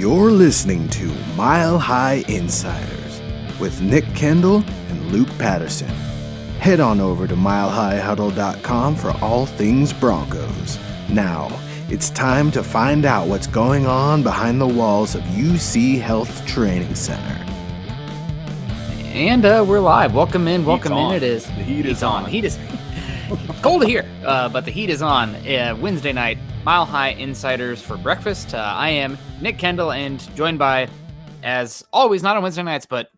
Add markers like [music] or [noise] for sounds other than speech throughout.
You're listening to Mile High Insiders with Nick Kendall and Luke Patterson. Head on over to milehighhuddle.com for all things Broncos. Now, it's time to find out what's going on behind the walls of UC Health Training Center. And uh, we're live. Welcome in. Welcome Heat's in. on. It is. The heat Heat's is on. Heat is it's [laughs] cold here, uh, but the heat is on. Uh, Wednesday night, Mile High Insiders for breakfast. Uh, I am Nick Kendall, and joined by, as always, not on Wednesday nights, but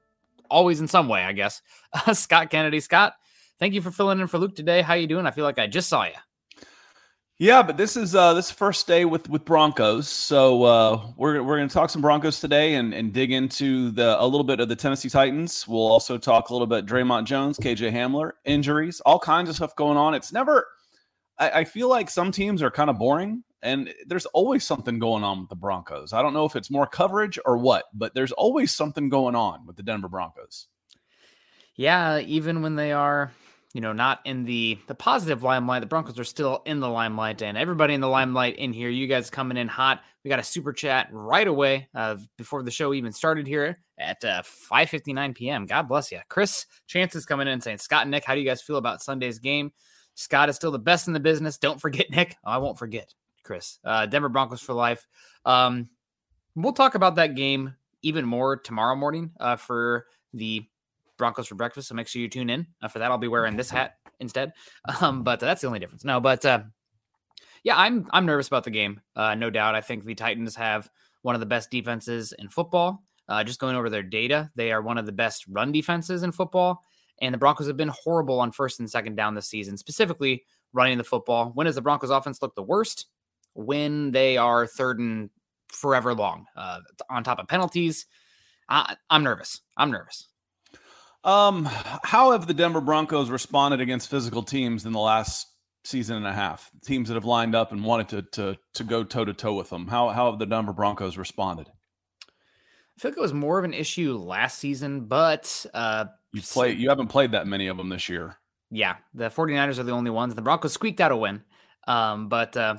always in some way, I guess, [laughs] uh, Scott Kennedy. Scott, thank you for filling in for Luke today. How you doing? I feel like I just saw you. Yeah, but this is uh this first day with with Broncos, so uh, we're we're going to talk some Broncos today and and dig into the a little bit of the Tennessee Titans. We'll also talk a little bit Dre'Mont Jones, KJ Hamler, injuries, all kinds of stuff going on. It's never. I, I feel like some teams are kind of boring, and there's always something going on with the Broncos. I don't know if it's more coverage or what, but there's always something going on with the Denver Broncos. Yeah, even when they are, you know, not in the the positive limelight, the Broncos are still in the limelight, and everybody in the limelight in here. You guys coming in hot. We got a super chat right away uh, before the show even started here at uh, 5:59 p.m. God bless you, Chris. Chance is coming in saying, Scott and Nick, how do you guys feel about Sunday's game? Scott is still the best in the business. Don't forget Nick. Oh, I won't forget Chris. Uh, Denver Broncos for life. Um, we'll talk about that game even more tomorrow morning uh, for the Broncos for breakfast. So make sure you tune in uh, for that. I'll be wearing this hat instead. [laughs] Um, but that's the only difference. No, but uh, yeah, I'm I'm nervous about the game. Uh, no doubt. I think the Titans have one of the best defenses in football. Uh, just going over their data, they are one of the best run defenses in football. And the Broncos have been horrible on first and second down this season, specifically running the football. When does the Broncos offense look the worst? When they are third and forever long, uh, on top of penalties. I, I'm nervous. I'm nervous. Um, how have the Denver Broncos responded against physical teams in the last season and a half? Teams that have lined up and wanted to to to go toe to toe with them. How how have the Denver Broncos responded? I feel like it was more of an issue last season, but uh, You play you haven't played that many of them this year. yeah, the 49ers are the only ones. The Broncos squeaked out a win. Um, but uh,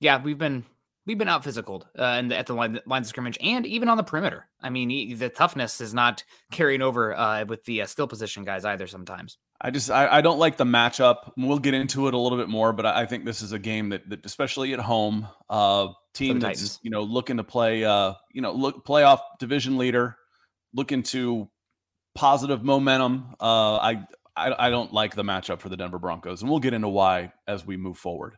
yeah, we've been we've been out physical uh, and at the line, lines of scrimmage and even on the perimeter. I mean, the toughness is not carrying over uh, with the uh, skill position guys either. Sometimes. I just I, I don't like the matchup. We'll get into it a little bit more, but I, I think this is a game that, that especially at home, uh team that's Titans. you know looking to play uh you know look playoff division leader, looking to positive momentum. Uh I, I I don't like the matchup for the Denver Broncos, and we'll get into why as we move forward.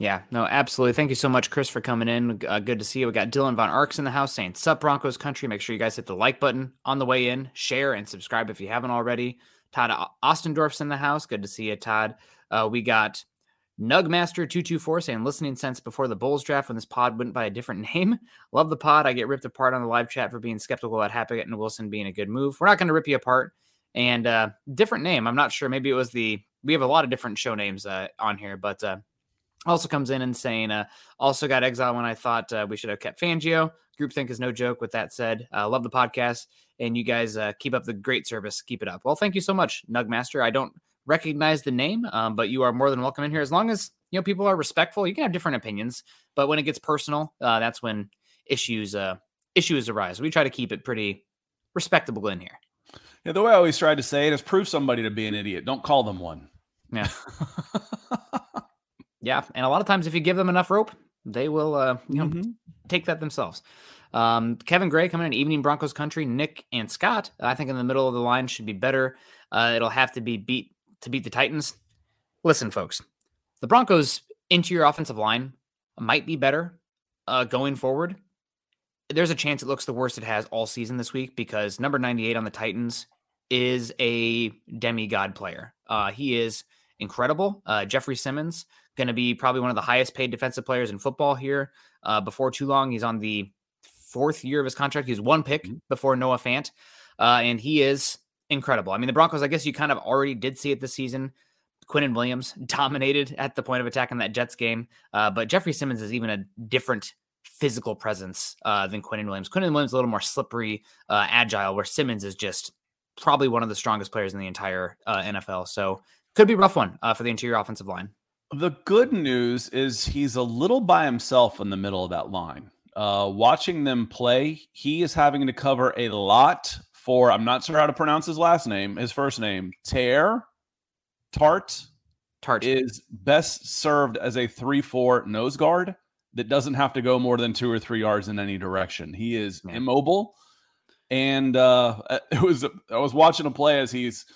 Yeah, no, absolutely. Thank you so much, Chris, for coming in. Uh, good to see you. We got Dylan Von Arks in the house saying, Sup, Broncos country. Make sure you guys hit the like button on the way in, share, and subscribe if you haven't already. Todd Ostendorf's in the house. Good to see you, Todd. Uh, we got Nugmaster224 saying, listening since before the Bulls draft when this pod went by a different [laughs] name. Love the pod. I get ripped apart on the live chat for being skeptical about Hackett and Wilson being a good move. We're not going to rip you apart. And uh, different name. I'm not sure. Maybe it was the, we have a lot of different show names uh, on here, but uh, also comes in and saying, uh, also got exiled when I thought uh, we should have kept Fangio. Groupthink is no joke. With that said, uh, love the podcast and you guys uh, keep up the great service. Keep it up. Well, thank you so much, Nugmaster. I don't recognize the name, um, but you are more than welcome in here as long as you know, people are respectful. You can have different opinions, but when it gets personal, uh, that's when issues uh, issues arise. We try to keep it pretty respectable in here. Yeah, the way I always try to say it is prove somebody to be an idiot. Don't call them one. Yeah. [laughs] yeah. And a lot of times if you give them enough rope, they will uh, you know mm-hmm. take that themselves. Um, Kevin Gray coming in evening Broncos country. Nick and Scott, I think in the middle of the line should be better. Uh, it'll have to be beat to beat the Titans. Listen, folks, the Broncos' interior offensive line might be better uh, going forward. There's a chance it looks the worst it has all season this week because number 98 on the Titans is a demigod player. Uh, he is incredible. Uh, Jeffrey Simmons going to be probably one of the highest paid defensive players in football here. Uh, before too long, he's on the fourth year of his contract. He's one pick mm-hmm. before Noah Fant, uh, and he is incredible. I mean, the Broncos, I guess you kind of already did see it this season. Quinnen Williams [laughs] dominated at the point of attack in that Jets game, uh, but Jeffrey Simmons is even a different physical presence uh, than Quinnen Williams. Quinnen Williams is a little more slippery, uh, agile, where Simmons is just probably one of the strongest players in the entire uh, NFL. So could be a rough one uh, for the interior offensive line. The good news is he's a little by himself in the middle of that line. Uh, watching them play, he is having to cover a lot for, I'm not sure how to pronounce his last name, his first name, Teair Tart. Tart is best served as a 3 4 nose guard that doesn't have to go more than two or three yards in any direction. He is yeah. immobile. And uh, [laughs] it was, I was watching a play as he's,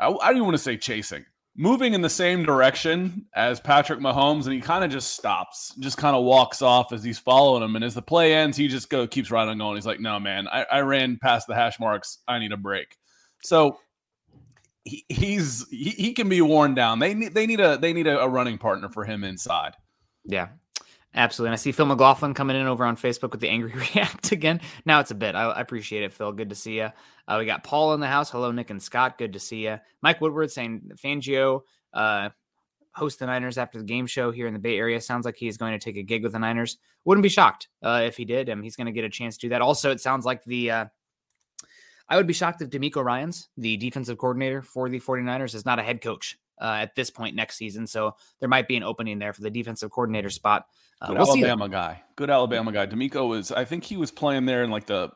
I, I don't even want to say chasing moving in the same direction as Patrick Mahomes, and he kind of just stops, just kind of walks off as he's following him. And as the play ends, he just go keeps right on going. He's like, "No, man, I, I ran past the hash marks. I need a break." So he, he's he, he, can be worn down. They need they need a they need a, a running partner for him inside. Yeah, Absolutely. And I see Phil McLaughlin coming in over on Facebook with the angry [laughs] react again. Now it's a bit. I, I appreciate it, Phil. Good to see you. Uh, we got Paul in the house. Hello, Nick and Scott. Good to see you. Mike Woodward saying Fangio uh, host the Niners after the game show here in the Bay Area. Sounds like he's going to take a gig with the Niners. Wouldn't be shocked uh, if he did. Mean, he's going to get a chance to do that. Also, it sounds like the. Uh, I would be shocked if DeMeco Ryans, the defensive coordinator for the 49ers, is not a head coach uh, at this point next season. So there might be an opening there for the defensive coordinator spot. Uh, Good we'll Alabama guy. Good Alabama guy. DeMeco was. I think he was playing there in like the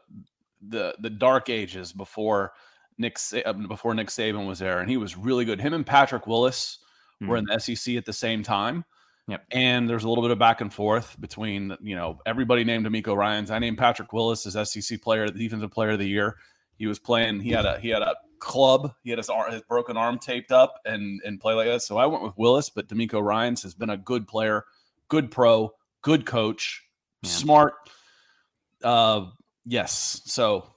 the the dark ages before Nick uh, before Nick Saban was there, and he was really good. Him and Patrick Willis mm-hmm. were in hmm. the SEC at the same time. Yep. And there's a little bit of back and forth between you know everybody named DeMeco Ryans. I named Patrick Willis as SEC player, the defensive player of the year. He was playing. He had a he had a club. He had his, arm, his broken arm taped up and and play like that. So I went with Willis, but DeMeco Ryans has been a good player, good pro, good coach, Man. smart. Uh, yes. So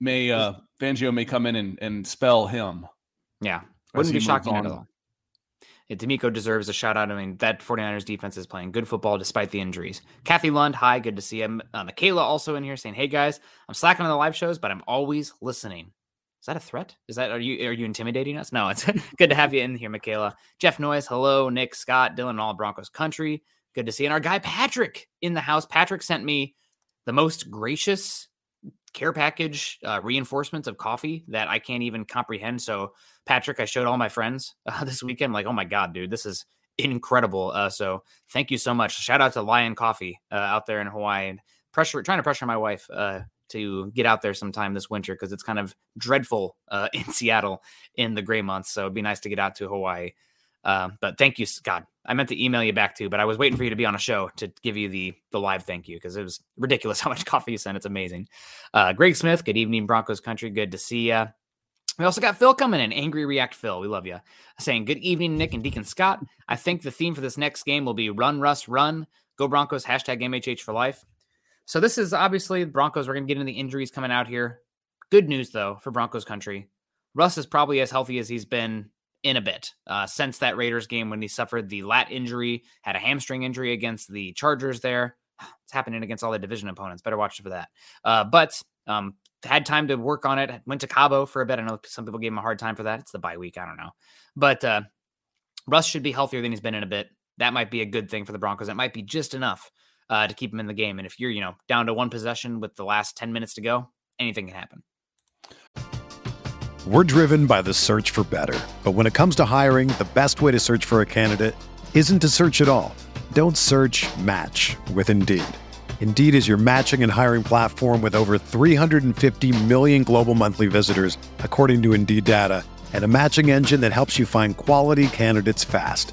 may uh, Fangio may come in and, and spell him. Yeah, wouldn't be shocking at all. Yeah, DeMeco deserves a shout out. I mean, that 49ers defense is playing good football despite the injuries. Kathy Lund, hi, good to see him. Uh, Michaela also in here saying, "Hey guys, I'm slacking on the live shows, but I'm always listening." Is that a threat? Is that are you are you intimidating us? No, it's [laughs] good to have you in here, Michaela. Jeff Noyes, hello, Nick, Scott, Dylan, all Broncos country. Good to see. You. And our guy Patrick in the house. Patrick sent me the most gracious care package uh, reinforcements of coffee that I can't even comprehend. So, Patrick, I showed all my friends [laughs] uh, this weekend. like, oh my god, dude, this is incredible. Uh, so, thank you so much. Shout out to Lion Coffee uh, out there in Hawaii pressure trying to pressure my wife uh, to get out there sometime this winter because it's kind of dreadful uh, [laughs] in Seattle in the gray months. So it'd be nice to get out to Hawaii. Uh, but thank you, God. I meant to email you back too, but I was waiting for you to be on a show to give you the the live thank you because it was ridiculous [laughs] how much coffee you sent. It's amazing. Uh, Greg Smith, good evening, Broncos country. Good to see you. We also got Phil coming in. Angry React Phil, we love you. Saying good evening, Nick and Deacon Scott. I think the theme for this next game will be run, Russ, run. Go Broncos. Hashtag MHH for life. So this is obviously the Broncos. We're going to get into the injuries coming out here. Good news though for Broncos country. Russ is probably as healthy as he's been in a bit uh, since that Raiders game when he suffered the lat injury, had a hamstring injury against the Chargers there. [sighs] It's happening against all the division opponents. Better watch for that. Uh, but um, had time to work on it. Went to Cabo for a bit. I know some people gave him a hard time for that. It's the bye week. I don't know. But uh, Russ should be healthier than he's been in a bit. That might be a good thing for the Broncos. It might be just enough uh, to keep him in the game. And if you're, you know, down to one possession with the last 10 minutes to go, anything can happen. We're driven by the search for better. But when it comes to hiring, the best way to search for a candidate isn't to search at all. Don't search match with Indeed. Indeed is your matching and hiring platform with over 350 million global monthly visitors, according to Indeed data, and a matching engine that helps you find quality candidates fast.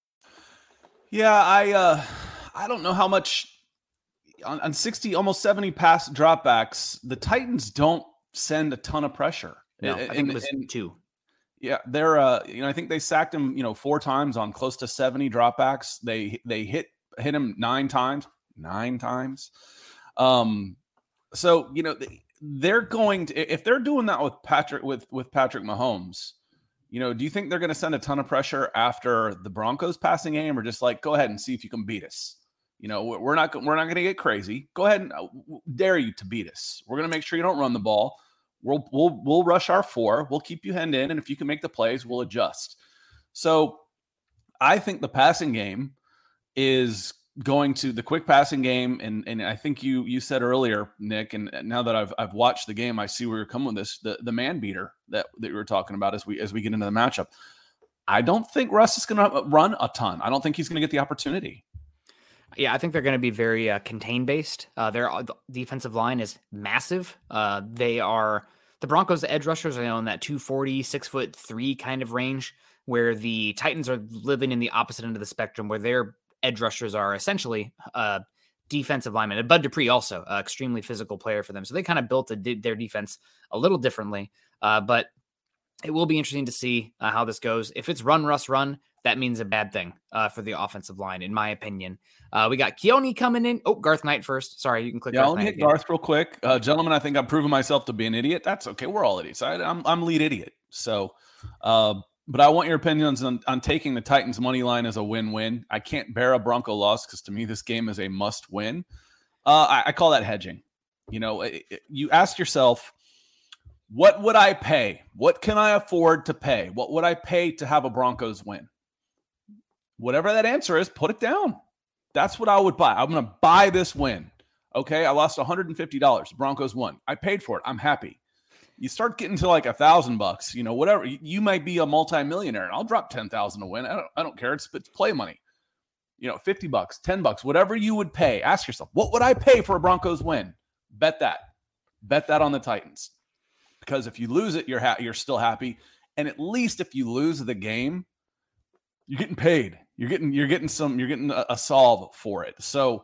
Yeah, I uh I don't know how much on, on 60 almost 70 pass dropbacks, the Titans don't send a ton of pressure. No, I think it was and, two. Yeah, they're uh you know, I think they sacked him, you know, four times on close to 70 dropbacks. They they hit hit him nine times, nine times. Um so, you know, they're going to if they're doing that with Patrick with with Patrick Mahomes, you know, do you think they're going to send a ton of pressure after the Broncos passing game, or just like go ahead and see if you can beat us? You know, we're not we're not going to get crazy. Go ahead and uh, dare you to beat us. We're going to make sure you don't run the ball. We'll we'll we'll rush our four. We'll keep you hand in, and if you can make the plays, we'll adjust. So, I think the passing game is going to the quick passing game, and and I think you you said earlier, Nick, and now that I've I've watched the game, I see where you're coming with this. The the man beater that that you were talking about as we as we get into the matchup. I don't think Russ is going to run a ton. I don't think he's going to get the opportunity. Yeah, I think they're going to be very uh, contain based. Uh, their uh, defensive line is massive. Uh, they are the Broncos' edge rushers are in that 240, six foot three kind of range, where the Titans are living in the opposite end of the spectrum, where they're edge rushers are essentially uh, defensive linemen. And Bud Dupree also uh, extremely physical player for them, so they kind of built a, their defense a little differently. Uh, but it will be interesting to see uh, how this goes. If it's run, Russ, run, that means a bad thing uh, for the offensive line, in my opinion. Uh, we got Keone coming in. Oh, Garth Knight first. Sorry, you can click. Yeah, Garth I'll hit Garth real quick, uh, gentlemen. I think I'm proving myself to be an idiot. That's okay. We're all idiots. I, am I'm, I'm lead idiot. So, uh, but I want your opinions on, on taking the Titans money line as a win-win. I can't bear a Bronco loss because to me this game is a must-win. Uh, I, I, call that hedging. You know, it, it, you ask yourself, what would I pay? What can I afford to pay? What would I pay to have a Broncos win? Whatever that answer is, put it down. That's what I would buy. I'm going to buy this win. Okay, I lost $150. Broncos won. I paid for it. I'm happy you start getting to like a thousand bucks, you know, whatever. You might be a multimillionaire, and I'll drop ten thousand to win. I don't, I don't care. It's, it's play money. You know, fifty bucks, ten bucks, whatever you would pay. Ask yourself, what would I pay for a Broncos win? Bet that. Bet that on the Titans, because if you lose it, you're ha- you're still happy, and at least if you lose the game, you're getting paid. You're getting you're getting some you're getting a, a solve for it. So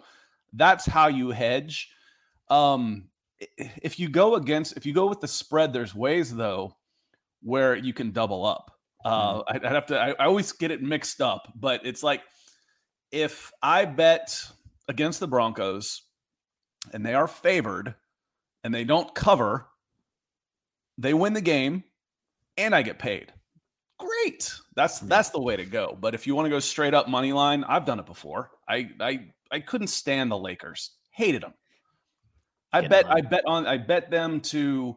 that's how you hedge. Um, if you go against if you go with the spread there's ways though where you can double up. Uh mm-hmm. I, have to I, I, always get it mixed up but it's like if i bet against the broncos and they are favored and they don't cover they win the game and i get paid. Great. That's that's the way to go. But if you want to go straight up money line i've done it before. I i i couldn't stand the lakers. Hated them I bet I bet on I bet them to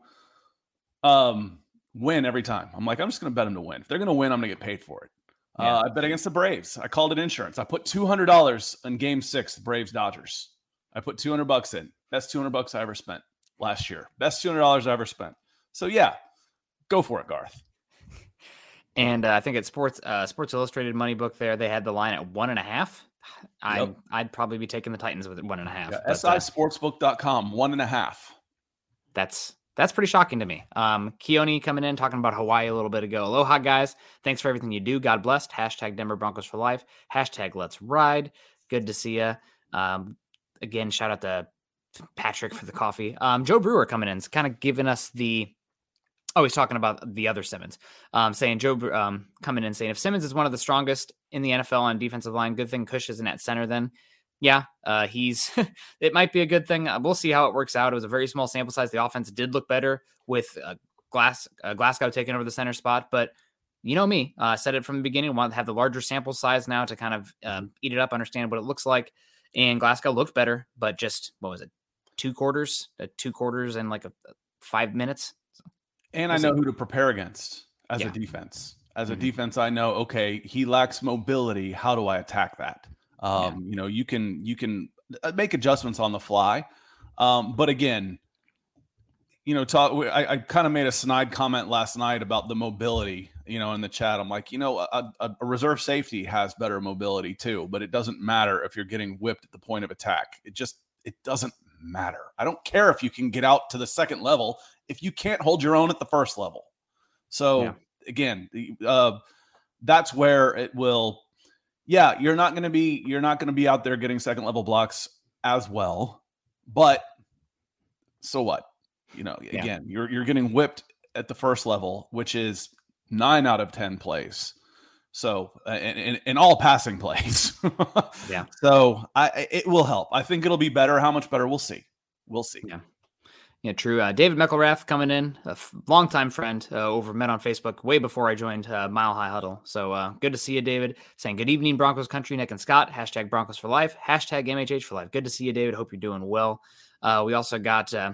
um win every time. I'm like, I'm just gonna bet them to win. If they're gonna win, I'm gonna get paid for it. Yeah. Uh, I bet against the Braves. I called it insurance. I put two hundred dollars in Game Six, Braves Dodgers. I put two hundred bucks in. Best 200 bucks I ever spent last year. Best $200 I ever spent. So yeah, go for it, Garth. And uh, I think at Sports uh, Sports Illustrated Money Book there, they had the line at one and a half. I Yep. I'd probably be taking the Titans with one and a half. Yeah, but, uh, SISportsbook.com, one and a half. that's that's pretty shocking to me. Um, Keone coming in talking about Hawaii a little bit ago. Aloha, guys. Thanks for everything you do. God bless. Hashtag Denver Broncos for life. Hashtag Let's Ride. Good to see you. Um, again, shout out to Patrick for the coffee. Um, Joe Brewer coming in, kind of giving us the. Oh, he's talking about the other Simmons. Um, saying Joe um, coming in saying if Simmons is one of the strongest in the NFL on defensive line, good thing Cush isn't at center. Then, yeah, uh, he's. [laughs] it might be a good thing. Uh, We'll see how it works out. It was a very small sample size. The offense did look better with uh, Glass uh, Glasgow taking over the center spot, but you know me, uh, I said it from the beginning. Want to have the larger sample size now to kind of um, eat it up, understand what it looks like. And Glasgow looked better, but just what was it, two quarters, uh, two quarters, and like a, five minutes. And I know who to prepare against as Yeah. a defense. As a Mhm. defense, I know, okay, he lacks mobility. How do I attack that? Um, you know, you can you can uh, make adjustments on the fly. Um, but again, you know, talk, I, I kind of made a snide comment last night about the mobility, you know, in the chat. I'm like, you know, a, a, a reserve safety has better mobility too, but it doesn't matter if you're getting whipped at the point of attack. It just, it doesn't matter. I don't care if you can get out to the second level if you can't hold your own at the first level. So Yeah. again, uh, that's where it will. Yeah, you're not going to be you're not going to be out there getting second level blocks as well, but so what? You know, Yeah. again, you're you're getting whipped at the first level, which is nine out of ten plays. So, uh, in, in, all passing plays, [laughs] Yeah. So I it will help. I think it'll be better. How much better? We'll see. We'll see. Yeah. Yeah, true. Uh, David McElrath coming in, a f- longtime friend uh, over met on Facebook way before I joined uh, Mile High Huddle. So uh, good to see you, David. Saying good evening, Broncos country, Nick and Scott. Hashtag Broncos for life. Hashtag MHH for life. Good to see you, David. Hope you're doing well. Uh, we also got uh,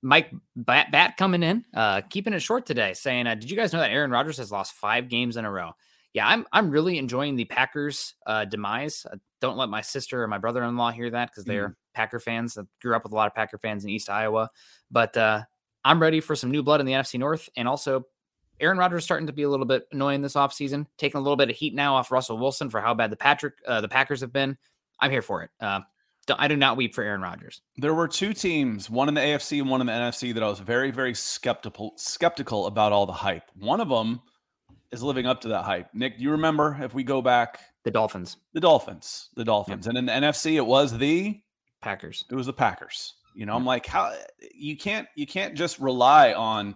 Mike Bat, Bat coming in, uh, keeping it short today, saying, uh, "Did you guys know that Aaron Rodgers has lost five games in a row?" Yeah, I'm I'm really enjoying the Packers' uh, demise. Uh, don't let my sister or my brother-in-law hear that because they're Packer fans. I grew up with a lot of Packer fans in East Iowa, but uh, I'm ready for some new blood in the NFC North, and also. Aaron Rodgers starting to be a little bit annoying this offseason, taking a little bit of heat now off Russell Wilson for how bad the Patrick uh, the Packers have been. I'm here for it. Uh, don't- I do not weep for Aaron Rodgers. There were two teams, one in the AFC and one in the NFC, that I was very, very skeptical skeptical about all the hype. One of them is living up to that hype. Nick, do you remember if we go back The Dolphins, the Dolphins, the Dolphins, and in the NFC it was the Packers. it was the Packers. You know, I'm like, how you can't you can't just rely on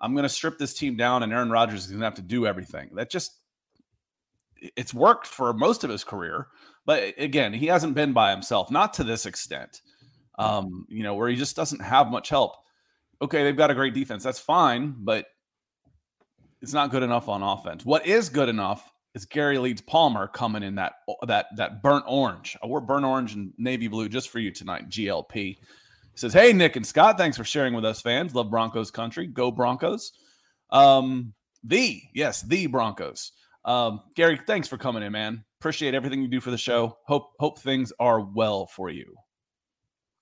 I'm going to strip this team down and Aaron Rodgers is going to have to do everything. That just it's worked for most of his career, but again, he hasn't been by himself, not to this extent. Um, you know, where he just doesn't have much help. Okay, they've got a great defense. That's fine, but it's not good enough on offense. What is good enough is Gary Leeds Palmer coming in that that that burnt orange. I wore burnt orange and navy blue just for you tonight, GLP. He says, Hey, Nick and Scott, thanks for sharing with us, fans. Love Broncos country. Go Broncos. Um, the, yes, the Broncos. Um, Gary, thanks for coming in, man. Appreciate everything you do for the show. Hope hope things are well for you.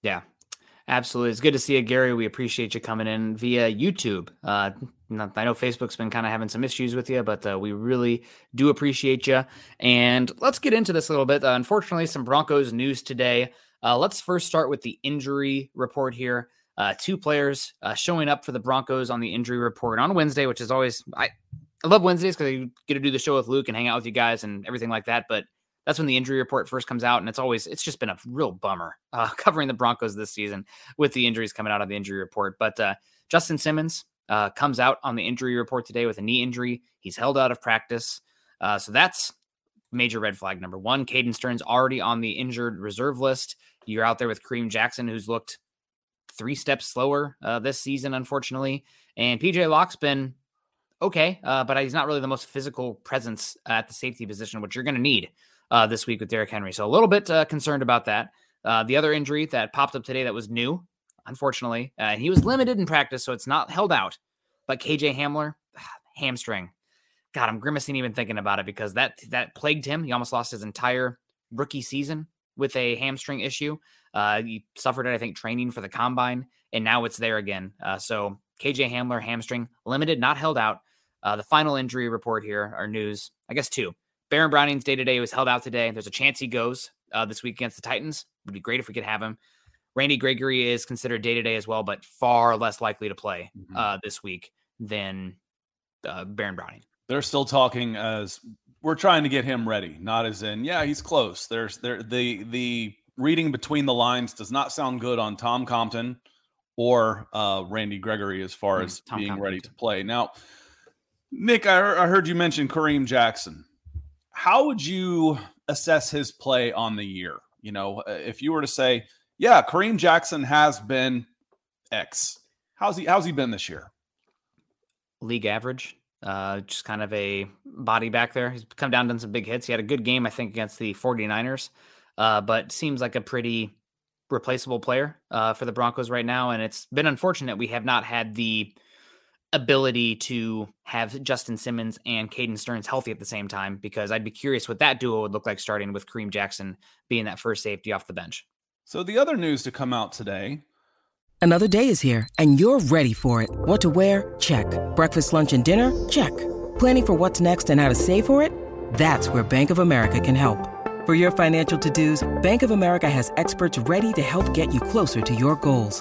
Yeah, absolutely. It's good to see you, Gary. We appreciate you coming in via YouTube. Uh, I know Facebook's been kind of having some issues with you, but uh, we really do appreciate you. And let's get into this a little bit. Uh, unfortunately, some Broncos news today. Uh, let's first start with the injury report here. Uh, two players uh, showing up for the Broncos on the injury report on Wednesday, which is always I, I love Wednesdays because I get to do the show with Luke and hang out with you guys and everything like that. But that's when the injury report first comes out, and it's always it's just been a real bummer uh, [laughs] covering the Broncos this season with the injuries coming out of the injury report. But uh, Justin Simmons uh, comes out on the injury report today with a knee injury. He's held out of practice, uh, so that's major red flag number one. Caden Sterns' already on the injured reserve list. You're out there with Kareem Jackson, who's looked three steps slower uh, this season, unfortunately, and PJ Locke's been okay, uh, but he's not really the most physical presence at the safety position, which you're going to need uh, this week with Derrick Henry. So a little bit uh, concerned about that. Uh, the other injury that popped up today that was new, unfortunately, uh, and he was limited in practice, so it's not held out. But KJ Hamler, [sighs] hamstring. God, I'm grimacing even thinking about it because that that plagued him. He almost lost his entire rookie season with a hamstring issue. Uh, he suffered it, I think, training for the combine, and now it's there again. Uh, so KJ Hamler, hamstring, limited, not held out. Uh, the final injury report here, our news, I guess two. Baron Browning's day to day was held out today. There's a chance he goes uh, this week against the Titans. Would be great if we could have him. Randy Gregory is considered day to day as well, but far less likely to play mm-hmm. uh, this week than uh, Baron Browning. They're still talking as we're trying to get him ready, not as in yeah he's close. There's there the the reading between the lines does not sound good on Tom Compton or uh, Randy Gregory as far mm, as Tom being Compton. ready to play. Now, Nick, I, I heard you mention Kareem Jackson. How would you assess his play on the year? You know, uh, if you were to say yeah, Kareem Jackson has been X. How's he how's he been this year? League average. Uh, just kind of a body back there. He's come down, done some big hits. He had a good game, I think, against the 49ers, uh, but seems like a pretty replaceable player uh, for the Broncos right now. And it's been unfortunate we have not had the ability to have Justin Simmons and Caden Sterns healthy at the same time because I'd be curious what that duo would look like starting with Kareem Jackson being that first safety off the bench. So, the other news to come out today Another day is here, and you're ready for it. What to wear? Check. Breakfast, lunch, and dinner? Check. Planning for what's next and how to save for it? That's where Bank of America can help. For your financial to dos, Bank of America has experts ready to help get you closer to your goals.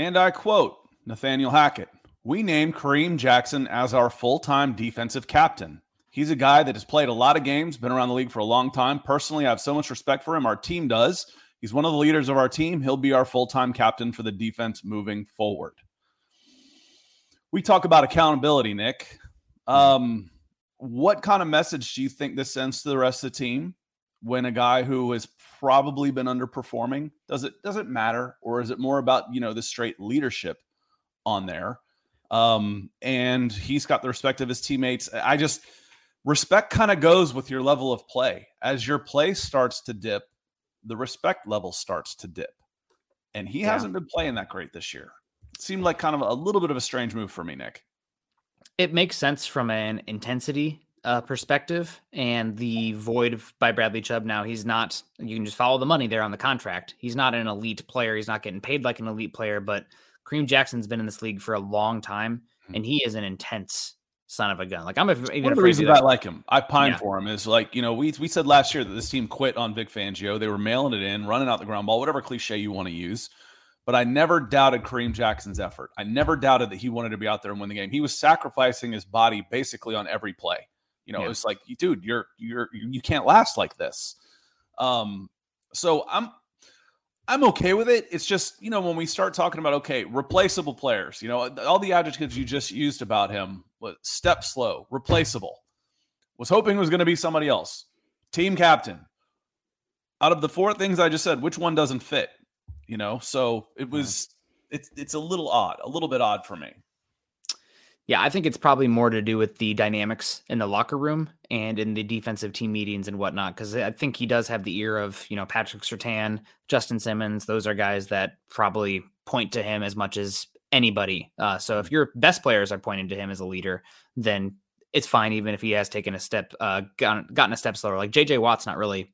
And I quote Nathaniel Hackett We named Kareem Jackson as our full time defensive captain. He's a guy that has played a lot of games, been around the league for a long time. Personally, I have so much respect for him. Our team does. He's one of the leaders of our team. He'll be our full time captain for the defense moving forward. We talk about accountability, Nick. Um, what kind of message do you think this sends to the rest of the team when a guy who has probably been underperforming? Does it does it matter? Or is it more about you know the straight leadership on there? Um and he's got the respect of his teammates. I just respect kind of goes with your level of play. As your play starts to dip the respect level starts to dip. And he yeah. hasn't been playing that great this year. It seemed like kind of a little bit of a strange move for me nick. It makes sense from an intensity uh, perspective and the void by Bradley Chubb. Now he's not. You can just follow the money there on the contract. He's not an elite player. He's not getting paid like an elite player. But Kareem Jackson's been in this league for a long time, hmm. and he is an intense son of a gun. Like I'm a, even one of the reasons I like him. I pine yeah. for him is like you know we we said last year that this team quit on Vic Fangio. They were mailing it in, running out the ground ball, whatever cliche you want to use but I never doubted Kareem Jackson's effort. I never doubted that he wanted to be out there and win the game. He was sacrificing his body basically on every play. You know, yeah. it's like, dude, you're you're you can't last like this. Um, so I'm I'm okay with it. It's just, you know, when we start talking about okay, replaceable players, you know, all the adjectives you just used about him was step slow, replaceable. Was hoping it was going to be somebody else. Team captain. Out of the four things I just said, which one doesn't fit? you know so it was it's it's a little odd a little bit odd for me yeah i think it's probably more to do with the dynamics in the locker room and in the defensive team meetings and whatnot because i think he does have the ear of you know patrick Surtain, justin simmons. Those are guys that probably point to him as much as anybody. Uh, so if your best players are pointing to him as a leader then it's fine even if he has taken a step uh, gotten, gotten a step slower. Like jj watt's not really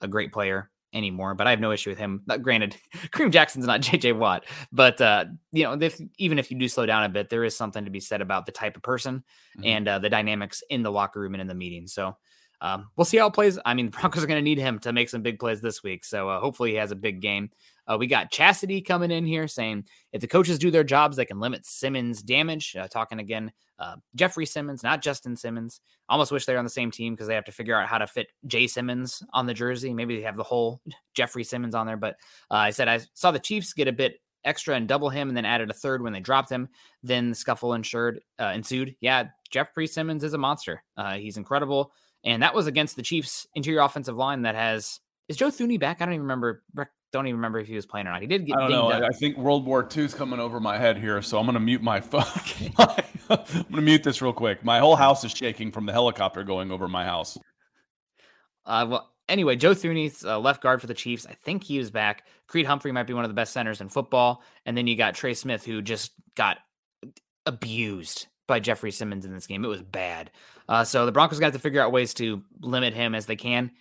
a great player anymore, but I have no issue with him. granted, [laughs] Kareem Jackson's not [laughs] JJ Watt, but uh, you know, if, even if you do slow down a bit, there is something to be said about the type of person mm-hmm. and uh, the dynamics in the locker room and in the meeting. So um, we'll see how it plays. I mean, [laughs] the Broncos are going to need him to make some big plays this week. So uh, hopefully he has a big game. Uh, we got Chastity coming in here saying if the coaches do their jobs, they can limit Simmons' damage. Uh, talking again, uh, Jeffrey Simmons, not Justin Simmons. almost wish they were on the same team because they have to figure out how to fit Jay Simmons on the jersey. Maybe they have the whole Jeffrey Simmons on there. But uh, I said I saw the Chiefs get a bit extra and double him and then added a third when they dropped him. Then the scuffle ensured, uh, ensued. Yeah, Jeffrey Simmons is a monster. Uh, he's incredible. And that was against the Chiefs' interior offensive line that has. Is Joe Thuney back? I don't even remember. Don't even remember if he was playing or not. He did get. I don't know. I, I, think World War II is coming over my head here, so I'm going to mute my phone. [laughs] I'm going to mute this real quick. My whole house is shaking from the helicopter going over my house. Uh, well, anyway, Joe Thuney's uh, left guard for the Chiefs. I think he was back. Creed Humphrey might be one of the best centers in football, and then you got Trey Smith, who just got abused by Jeffrey Simmons in this game. It was bad. Uh, so the Broncos got to figure out ways to limit him as they can.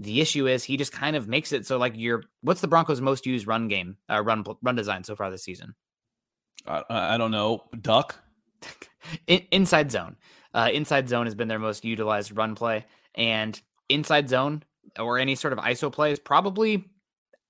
The issue is he just kind of makes it so like you're. What's the Broncos' most used run game, uh, run run design so far this season? I, I don't know. Duck. [laughs] In, inside zone. Uh, inside zone has been their most utilized run play, and inside zone or any sort of ISO play is probably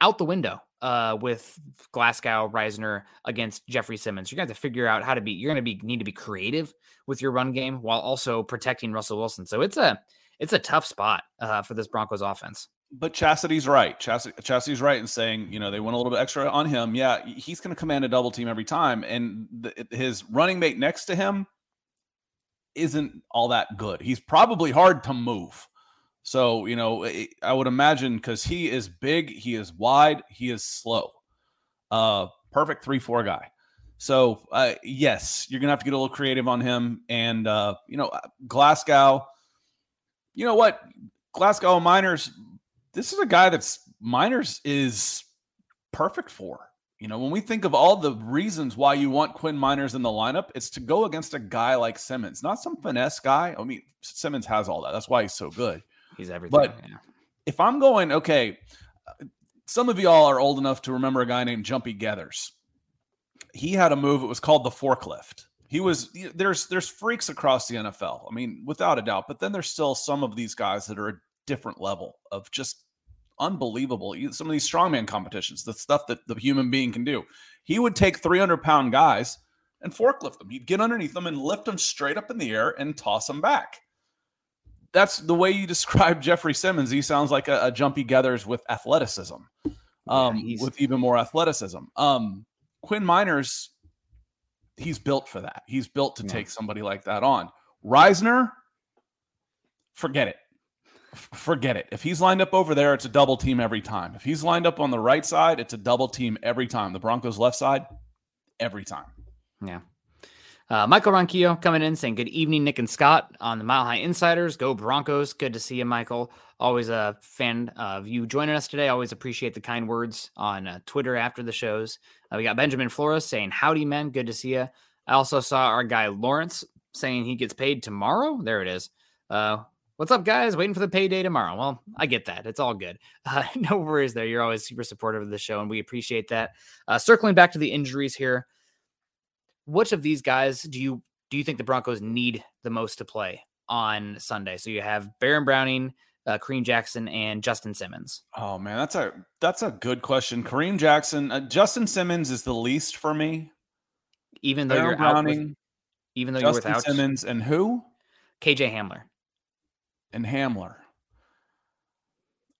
out the window uh, with Glasgow Risner against Jeffrey Simmons. You're going to have to figure out how to be. You're going to be need to be creative with your run game while also protecting Russell Wilson. So it's a it's a tough spot uh, for this Broncos offense. But Chastity's right. Chastity, Chastity's right in saying you know they went a little bit extra on him. Yeah, he's going to command a double team every time, and the, his running mate next to him isn't all that good. He's probably hard to move. So, you know, I would imagine because he is big, he is wide, he is slow. Uh, perfect 3 4 guy. So, uh, yes, you're going to have to get a little creative on him. And, uh, you know, Glasgow, you know what? Glasgow Meinerz, this is a guy that's Meinerz is perfect for. You know, when we think of all the reasons why you want Quinn Meinerz in the lineup, it's to go against a guy like Simmons, not some finesse guy. I mean, Simmons has all that. That's why he's so good. He's everything. But yeah. if I'm going, okay, some of y'all are old enough to remember a guy named Jumpy Geathers. He had a move. It was called the forklift. He was there's there's freaks across the NFL. I mean, without a doubt. But then there's still some of these guys that are a different level of just unbelievable. Some of these strongman competitions, the stuff that the human being can do. He would take 300 pound guys and forklift them. He'd get underneath them and lift them straight up in the air and toss them back that's the way you [laughs] describe Jeffrey Simmons. He sounds like a, a Jumpy Geathers with athleticism, um, yeah, with even more athleticism. Um, Quinn Meinerz, he's built for that. He's built to yeah. take somebody like that on. Risner, forget it. Forget it. If he's lined up over there, it's a double team every time. If he's lined up on the right side, it's a double team every time. The Broncos left side, every time. Yeah. Uh, Michael Ronquillo coming in saying, Good evening, Nick and Scott on the Mile High Insiders. Go Broncos. Good to see you, Michael. Always a fan of you joining us today. Always appreciate the kind words on uh, Twitter after the shows. Uh, we got Benjamin Flores saying, Howdy, men. Good to see you. I also saw our guy Lawrence saying he gets paid tomorrow. There it is. Uh, what's up, guys? Waiting for the payday tomorrow. Well, I get that. It's all good. [laughs] Uh, no worries there. You're always super supportive of the show, and we appreciate that. Uh, circling back to the injuries here which of these guys do you do you think the Broncos need the most to play on Sunday? So you have Baron Browning, uh, Kareem Jackson, and Justin Simmons. Oh man, that's a that's a good question. Kareem Jackson, uh, Justin Simmons is the least for me. Even though Baron you're Browning, with, even though Justin you're without Simmons and who? KJ Hamler. And Hamler.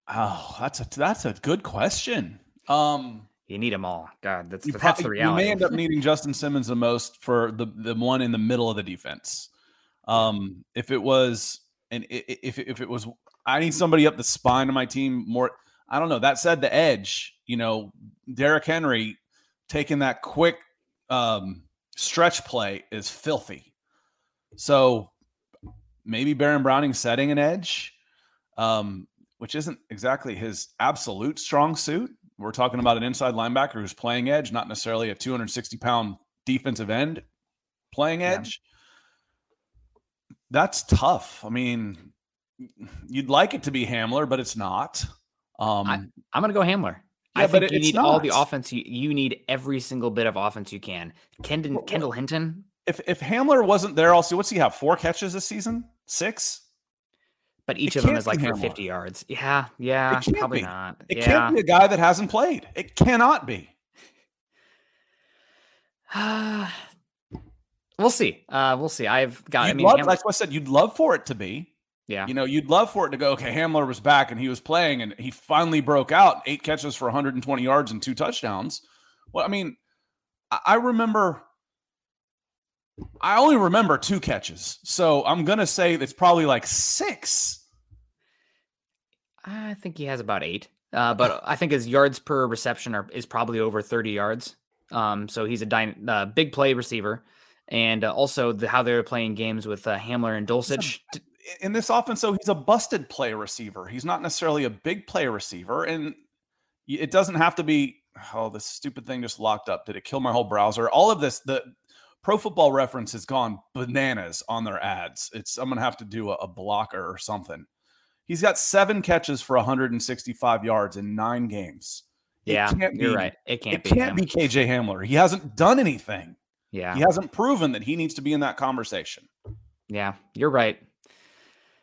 Oh, that's a that's a good question. Um you need them all. God, that's you that's the reality. You may end up needing Justin Simmons the most for the the one in the middle of the defense. Um, if it was and if if it was, I need somebody up the spine of my team more. I don't know. That said, the edge, you know, Derrick Henry taking that quick um, stretch play is filthy. So maybe Baron Browning setting an edge, um, which isn't exactly his absolute strong suit. We're talking about an inside linebacker who's playing edge, not necessarily a 260 pound defensive end playing edge. Yeah. That's tough. I mean, you'd like it to be Hamler, but it's not. Um, I, am going to go Hamler. Yeah, I think you need not. all the offense. You, you need every single bit of offense you can. Kendon, well, Kendall Hinton. If if Hamler wasn't there, also what's he have? Four catches this season? Six? But each It of them is like for 50 yards. Yeah, yeah, probably be. not. It yeah. can't be a guy that hasn't played. It cannot be. Uh [sighs] we'll see. Uh, we'll see. I've got. I You'd mean, love, like I said, you'd love for it to be. yeah, You know, you'd love for it to go, okay, Hamler was back and he was playing and he finally broke out eight catches for 120 yards and two touchdowns. Well, I mean, I I remember, I only remember two catches. So I'm going to say it's probably like six. I think he has about eight. Uh, but I think his yards per reception are is probably over 30 yards. Um, so he's a dy- uh, big play receiver, and uh, also the, how they're playing games with uh, Hamler and Dulcich. In this offense, so he's a busted play receiver. He's not necessarily a big play receiver. And it doesn't have to be, oh, this stupid thing just locked up. Did it kill my whole browser? All of this, the Pro Football Reference has gone bananas on their ads. It's I'm gonna have to do a, a blocker or something. He's got seven catches for 165 yards in nine games. It Yeah, can't you're right. It can't it be. can't him. be KJ Hamler. He hasn't done anything. Yeah, He hasn't proven that he needs to be in that conversation. yeah, you're right.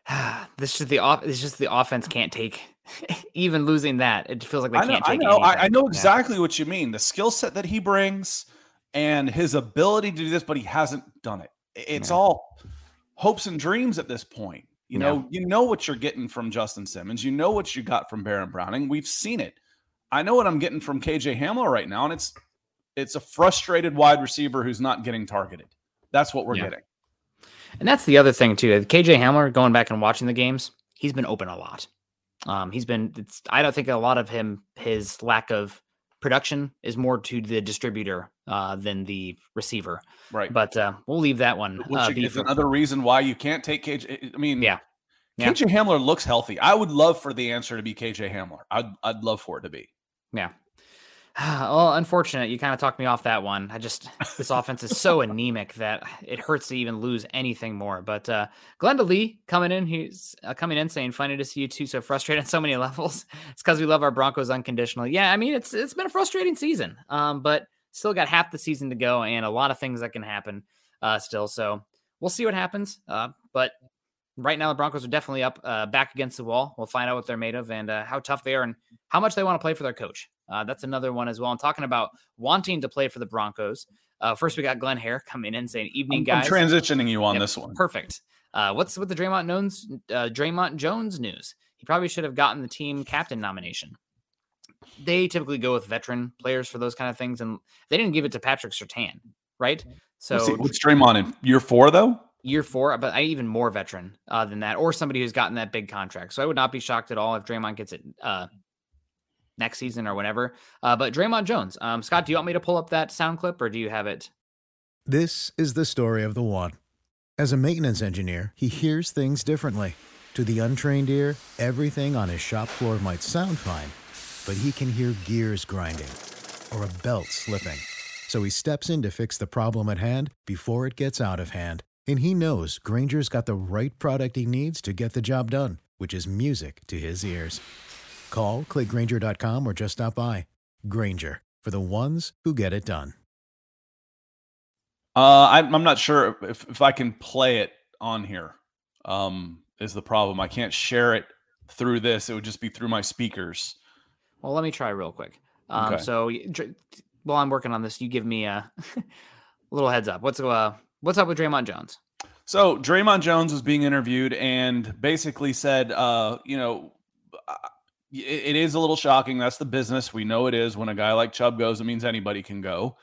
[sighs] this is the off. It's just the offense can't take. [laughs] Even losing that, it feels like they I know, can't I know, I, I know Yeah. exactly what you mean. The skill set that he brings and his ability to do this, but he hasn't done it. It's Yeah. all hopes and dreams at this point. You Yeah. know, you know what you're getting from Justin Simmons. You know what you got from Baron Browning. We've seen it. I know what I'm getting from KJ Hamler right now, and it's it's a frustrated wide receiver who's not getting targeted. That's what we're Yeah. getting. And that's the other thing too. KJ Hamler, going back and watching the games, he's been open a lot. Um, he's been. It's, I don't think a lot of him, his lack of production, is more to the distributor uh, than the receiver. Right. But uh, we'll leave that one. Which Uh, is for- another reason why you can't take KJ. I mean, yeah, Yeah. KJ Hamler looks healthy. I would love for the answer to be KJ Hamler. I'd I'd love for it to be. yeah. [sighs] well, unfortunate. You kind of talked me off that one. I just this offense is so [laughs] anemic that it hurts to even lose anything more. But uh, Glenda Lee coming in, he's uh, coming in saying, "Funny to see you two so frustrated on so many [laughs] levels. It's because we love our Broncos unconditionally." Yeah, I mean it's it's been a frustrating season, um, but still got half the season to go and a lot of things that can happen uh, still. So we'll see what happens. Uh, but right now the Broncos are definitely up uh, back against the wall. We'll find out what they're made of and uh, how tough they are and how much they want to play for their coach. Uh, that's another one as well. I'm talking about wanting to play for the Broncos. Uh, first, we got Glenn Hare coming in saying, "Evening, I'm, I'm guys." transitioning you on Yep, this one. Perfect. Uh, what's with the Dre'Mont Jones, uh, Dre'Mont Jones news? He probably should have gotten the team captain nomination. They typically go with veteran players for those kind of things, and they didn't give it to Patrick Surtain, right? So Let's see, what's Dre'Mont in year four though? year four, but I even more veteran uh, than that, or somebody who's gotten that big contract. So I would not be shocked at all if Dre'Mont gets it uh, next season or whenever. Uh, but Dre'Mont Jones, um, Scott, do you want me to pull up that sound clip, or do you have it? This is the story of the one. As a maintenance engineer, he hears things differently. To the untrained ear, everything on his shop floor might sound fine, but he can hear gears grinding or a belt slipping. So he steps in to fix the problem at hand before it gets out of hand. And he knows Grainger's got the right product he needs to get the job done, which is music to his ears. Call, clickgrainger.com, or just stop by. Grainger, for the ones who get it done. Uh, I'm, not sure if, if I can play it on here. Um, is the problem? I can't share it through this. It would just be through my speakers. Well, let me try real quick. Um, Okay. So while I'm working on this, you give me a, [laughs] a little heads up. What's uh, what's up with Dre'Mont Jones? So Dre'Mont Jones was being interviewed and basically said, uh, you know, uh, it, it is a little shocking. That's the business. We know it is. When a guy like Chubb goes, it means anybody can go.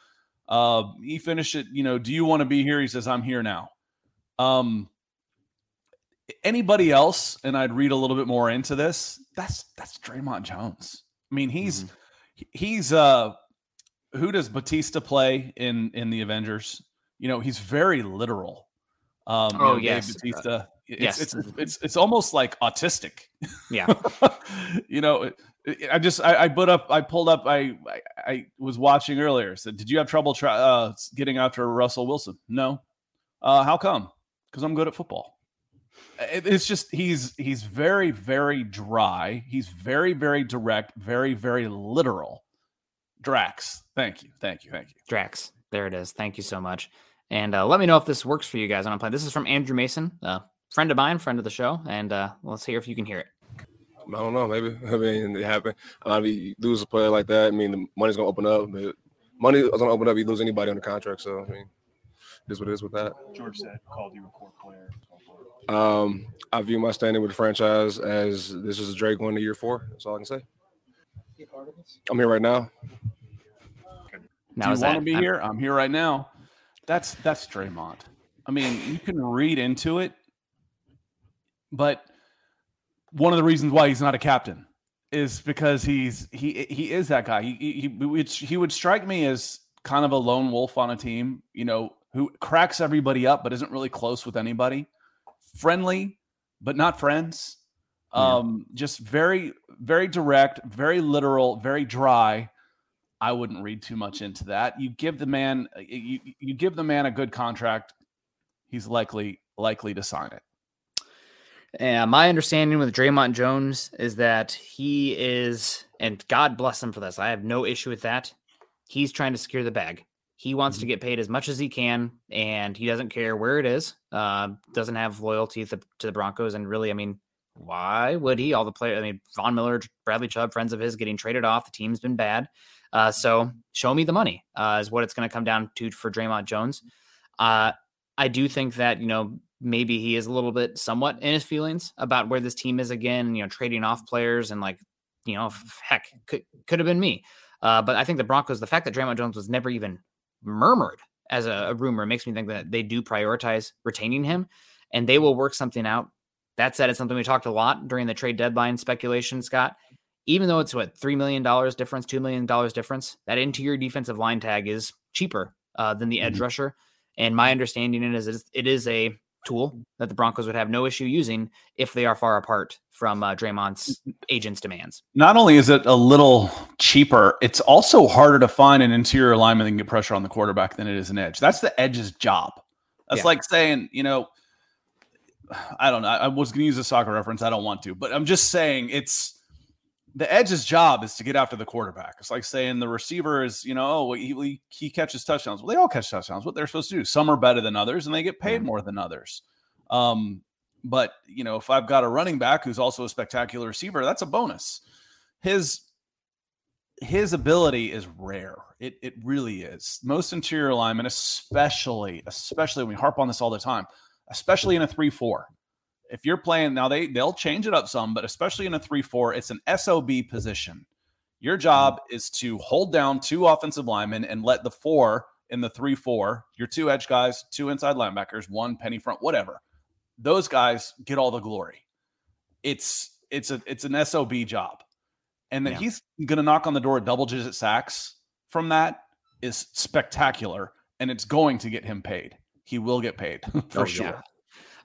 Uh, he finished it. You know, do you want to be here? He says, I'm here now. Um, anybody else, and I'd read a little bit more into this. That's that's Dre'Mont Jones. I mean, he's he's uh, who does Bautista play in in the Avengers? You know, he's very literal. Um, you Oh, know, Dave yes. Bautista. It's, yes. it's it's it's almost like autistic. Yeah. [laughs] you know, it- it- I just I, I put up I pulled up I, I I was watching earlier. Said, did you have trouble try, uh, getting after Russell Wilson? No. Uh, how come? Because I'm good at football. It- it's just he's he's very very dry. He's very very direct. Very very literal. Drax. Thank you. Thank you. Thank you. Drax. There it is. Thank you so much. And uh, let me know if this works for you guys on a play. This is from Andrew Mason, uh, friend of mine, friend of the show, and uh, let's hear if you can hear it. I don't know. Maybe [laughs] I mean it happened. A lot of you lose a player like that. I mean the money's gonna open up, but money is gonna open up. You lose anybody on the contract. So I mean, it is what it is with that. George said called you a core player. Um, I view my standing with the franchise as this is a Drake going to year four. That's all I can say. I'm here right now. Now Do you want that to be I'm- here? I'm here right now. That's that's Dre'Mont. I mean, you can read into it, but one of the reasons why he's not a captain is because he's he he is that guy. He he he he would strike me as kind of a lone wolf on a team, you know, who cracks everybody up but isn't really close with anybody. Friendly, but not friends. Um, just very very direct, very literal, very dry. I wouldn't read too much into that. You give the man you, you give the man a good contract, he's likely likely to sign it. And my understanding with Dre'Mont Jones is that he is, and God bless him for this. I have no issue with that. He's trying to secure the bag. He wants to get paid as much as he can, and he doesn't care where it is. Uh, doesn't have loyalty to the, to the Broncos, and really, I mean, why would he? All the players, I mean, Von Miller, Bradley Chubb, friends of his, getting traded off. The team's been bad. Uh, so show me the money uh, is what it's going to come down to for Dre'Mont Jones. Uh, I do think that you know maybe he is a little bit somewhat in his feelings about where this team is again. You know, trading off players and like you know, heck, could could have been me. Uh, but I think the Broncos, the fact that Dre'Mont Jones was never even murmured as a, a rumor makes me think that they do prioritize retaining him, and they will work something out. That said, it's something we talked a lot during the trade deadline speculation, Scott. Even though it's what three million dollars difference, two million dollars difference, that interior defensive line tag is cheaper uh, than the edge rusher. And my understanding is it's- it is a tool that the Broncos would have no issue using if they are far apart from uh, Dre'Mont's agent's demands. Not only is it a little cheaper, it's also harder to find an interior lineman that can get pressure on the quarterback than it is an edge. That's the edge's job. That's Yeah. like saying, you know, I don't know. I I was going to use a soccer reference. I don't want to, but I'm just saying it's the edge's job is to get after the quarterback. It's like saying the receiver is, you know, oh, he, he, he catches touchdowns. Well, they all catch touchdowns. What they're supposed to do. Some are better than others, and they get paid more than others. Um, but you know, if I've got a running back who's also a spectacular receiver, that's a bonus. His his ability is rare. It it really is. Most interior linemen, especially especially when we harp on this all the time, especially in a three four. If you're playing now, they they'll change it up some, but especially in a three four, it's an sob position. Your job mm. is to hold down two offensive linemen and let the four in the three four, your two edge guys, two inside linebackers, one penny front, whatever. Those guys get all the glory. It's it's a it's an sob job and that Yeah. he's going to knock on the door at double digit sacks from that is spectacular and it's going to get him paid he will get paid [laughs] for Oh, sure yeah.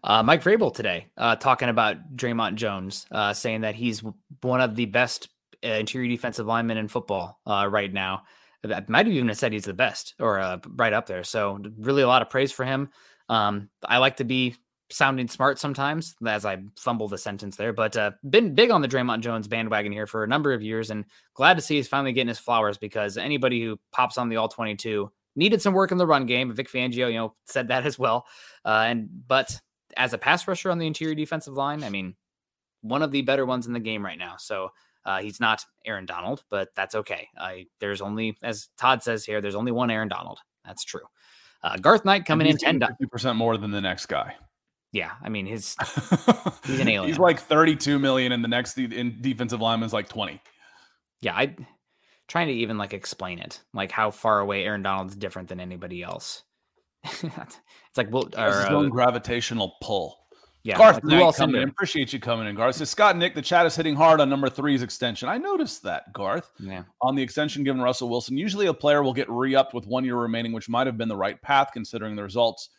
Uh, Mike Vrabel today uh, talking about Dre'Mont Jones, uh, saying that he's one of the best uh, interior defensive linemen in football uh, right now. That might have even said he's the best or uh, right up there. So really a lot of praise for him. Um, I like to be sounding smart sometimes as I fumble the sentence there, but been big on the Dre'Mont Jones bandwagon here for a number of years, and glad to see he's finally getting his flowers because anybody who pops on the All 22 needed some work in the run game. Vic Fangio, you know, said that as well. Uh, and but as a pass rusher on the interior defensive line, I mean, one of the better ones in the game right now. So uh, he's not Aaron Donald, but that's okay. I there's only, as Todd says here, there's only one Aaron Donald. That's true. Uh, Garth Knight coming in ten percent more than the next guy Yeah, I mean his [laughs] He's an alien. he's like 32 million and the next de- in defensive lineman's like 20 yeah. I trying to even like explain it, like how far away Aaron Donald's different than anybody else. [laughs] it's like well, or, his uh, gravitational pull yeah, Garth like, Knight coming in. Appreciate you coming in, Garth. Says Scott Nick, the chat is hitting hard on number three's extension. I noticed that, Garth. Yeah. On the extension given Russell Wilson. Usually a player will get re-upped with one year remaining, which might have been the right path considering the results.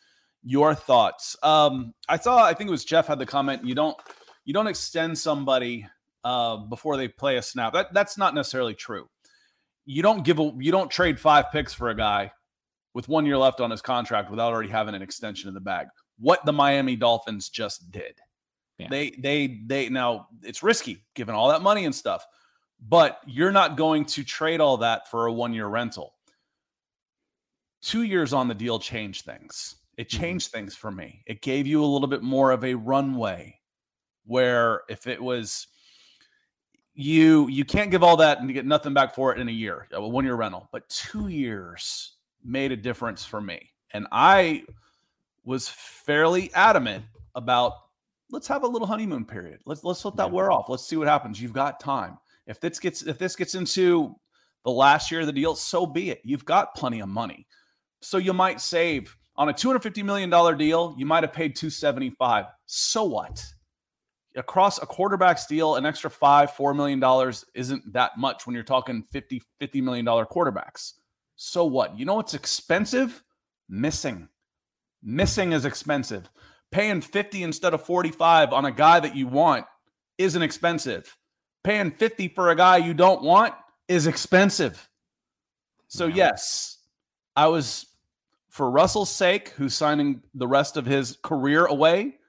Your thoughts? Um, I saw, I think it was Jeff had the comment, you don't you don't extend somebody uh, before they play a snap. That that's not necessarily true. You don't give a you don't trade five picks for a guy with one year left on his contract without already having an extension in the bag. What the Miami Dolphins just did. Yeah. They they they now it's risky given all that money and stuff, but you're not going to trade all that for a one year rental. Two years on the deal change things. It Mhm. changed things for me. It gave you a little bit more of a runway where if it was you you can't give all that and you get nothing back for it in a year, a one year rental, but two years made a difference for me. And I was fairly adamant about let's have a little honeymoon period. Let's let's let that wear off. Let's see what happens. You've got time. If this gets if this gets into the last year of the deal, so be it. You've got plenty of money. So you might save on a $250 million deal, you might have paid 275. So what? Across a quarterback's deal, an extra five, four million dollars isn't that much when you're talking 50, 50 million dollar quarterbacks. So what? You know what's expensive? Missing. Missing is expensive. Paying 50 instead of 45 on a guy that you want isn't expensive. Paying 50 for a guy you don't want is expensive. So, Yeah. yes, I was for Russell's sake, who's signing the rest of his career away,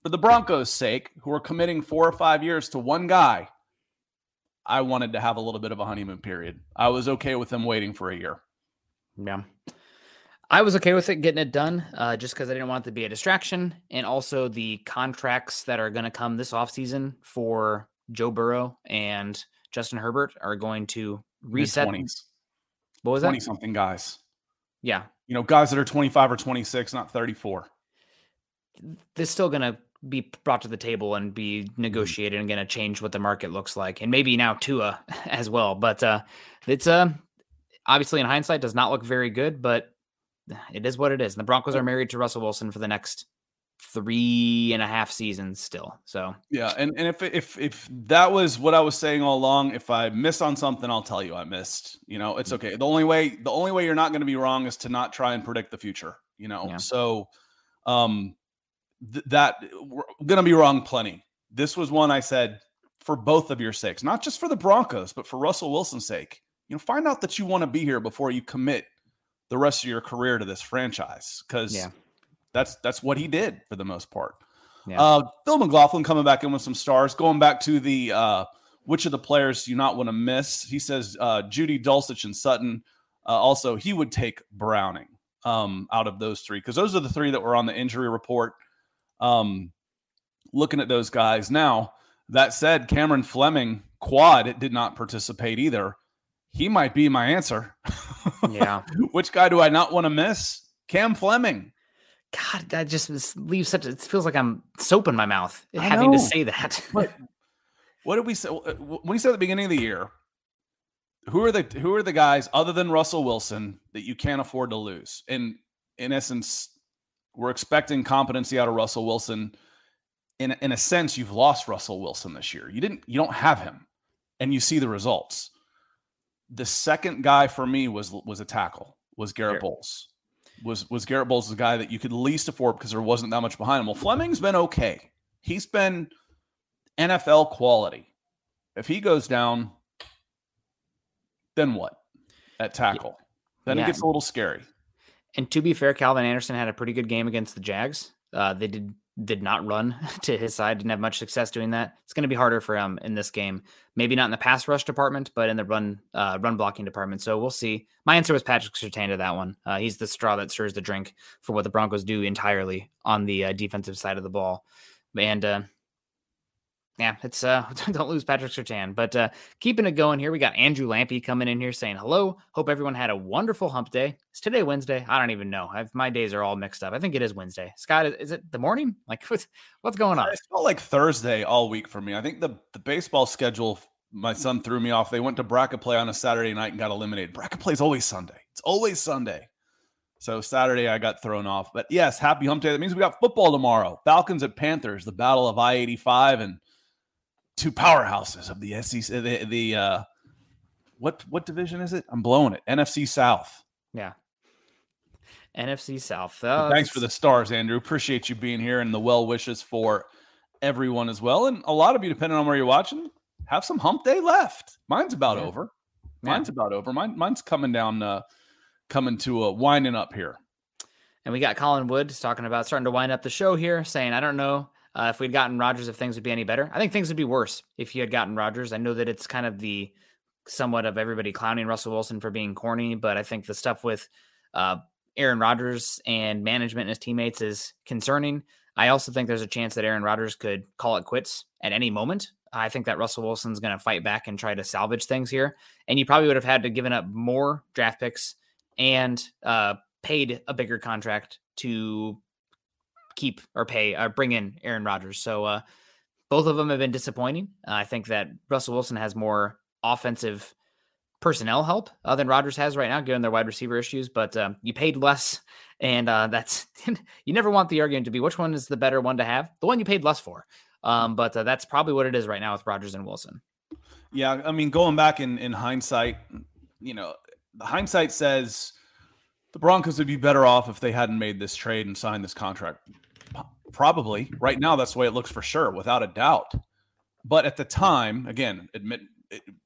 for the Broncos' sake, who are committing four or five years to one guy, I wanted to have a little bit of a honeymoon period. I was okay with them waiting for a year. Yeah. I was okay with it getting it done uh, just because I didn't want it to be a distraction. And also the contracts that are going to come this offseason for Joe Burrow and Justin Herbert are going to reset. Mid-20s, What was that? 20 something guys. Yeah. You know, guys that are 25 or 26, not 34. This still going to be brought to the table and be negotiated and going to change what the market looks like. And maybe now Tua [laughs] as well. But uh, it's uh, obviously in hindsight does not look very good, but it is what it is. And the Broncos are married to Russell Wilson for the next three and a half seasons still. So Yeah, and, and if if if that was what I was saying all along, if I miss on something, I'll tell you I missed. You know, it's okay. The only way the only way you're not going to be wrong is to not try and predict the future. You know, Yeah. so um th- that we're going to be wrong plenty. This was one I said for both of your sakes, not just for the Broncos, but for Russell Wilson's sake. You know, find out that you want to be here before you commit the rest of your career to this franchise because Yeah. that's that's what he did for the most part. Yeah. Uh, Phil McLaughlin coming back in with some stars. Going back to the uh, which of the players do you not want to miss? He says uh, Jeudy Dulcich and Sutton. Uh, also, he would take Browning um, out of those three because those are the three that were on the injury report. Um, looking at those guys now. That said, Cameron Fleming quad did not participate either. He might be my answer. yeah. [laughs] Which guy do I not want to miss? Cam Fleming. God, that just leaves such. It feels like I'm soap in my mouth having to say that. [laughs] But what did we say uh, when we said at the beginning of the year? Who are the who are the guys other than Russell Wilson that you can't afford to lose? And in essence, we're expecting competency out of Russell Wilson. In in a sense, you've lost Russell Wilson this year. You didn't you don't have him, and you see the results. The second guy for me was was a tackle was Garrett Garrett. Bolles. Was was Garrett Bolles the guy that you could least afford because there wasn't that much behind him? Well, Fleming's been okay. He's been NFL quality. If he goes down, then what? At tackle, then Yeah. it gets a little scary. And to be fair, Calvin Anderson had a pretty good game against the Jags. Uh, they did did not run [laughs] to his side, didn't have much success doing that. It's going to be harder for him in this game. Maybe not in the pass rush department, but in the run uh, run blocking department. So we'll see. My answer was Patrick Surtain to that one. Uh, he's the straw that stirs the drink for what the Broncos do entirely on the uh, defensive side of the ball. And uh, yeah, it's uh [laughs] don't lose Patrick Surtain. But uh keeping it going here, we got Andrew Lampy coming in here saying hello. Hope everyone had a wonderful hump day. Is today Wednesday? I don't even know. I've, my days are all mixed up. I think it is Wednesday. Scott, is, is it the morning? [laughs] Like what's what's going on? It felt like Thursday all week for me. I think the the baseball schedule, my son threw me off. They went to bracket play on a Saturday night and got eliminated. Bracket play is always Sunday. It's always Sunday. So Saturday I got thrown off. But yes, happy hump day. That means we got football tomorrow. Falcons at Panthers, the battle of I eighty five and two powerhouses of the SEC. The, the uh, what what division is it? I'm blowing it. NFC South. Yeah. NFC South. Uh, Thanks for the stars, Andrew. Appreciate you being here and the well wishes for everyone as well. And a lot of you, depending on where you're watching, have some hump day left. Mine's about Yeah. over. Yeah. Mine's about over. Mine, mine's coming down, uh, coming to a winding up here. And we got Colin Woods talking about starting to wind up the show here, saying, I don't know uh, if we'd gotten Rodgers, if things would be any better. I think things would be worse if you had gotten Rodgers. I know that it's kind of the somewhat of everybody clowning Russell Wilson for being corny, but I think the stuff with uh, Aaron Rodgers and management and his teammates is concerning. I also think there's a chance that Aaron Rodgers could call it quits at any moment. I think that Russell Wilson's going to fight back and try to salvage things here. And you probably would have had to given up more draft picks and uh, paid a bigger contract to keep or pay or bring in Aaron Rodgers. So uh, both of them have been disappointing. Uh, I think that Russell Wilson has more offensive personnel help uh, than Rodgers has right now, given their wide receiver issues. But um, you paid less, and uh, that's [laughs] you never want the argument to be which one is the better one to have. The one you paid less for. Um, but uh, that's probably what it is right now with Rodgers and Wilson. Yeah, I mean, going back in in hindsight, you know, the hindsight says the Broncos would be better off if they hadn't made this trade and signed this contract. Probably right now, that's the way it looks for sure, without a doubt. But at the time, again, admit,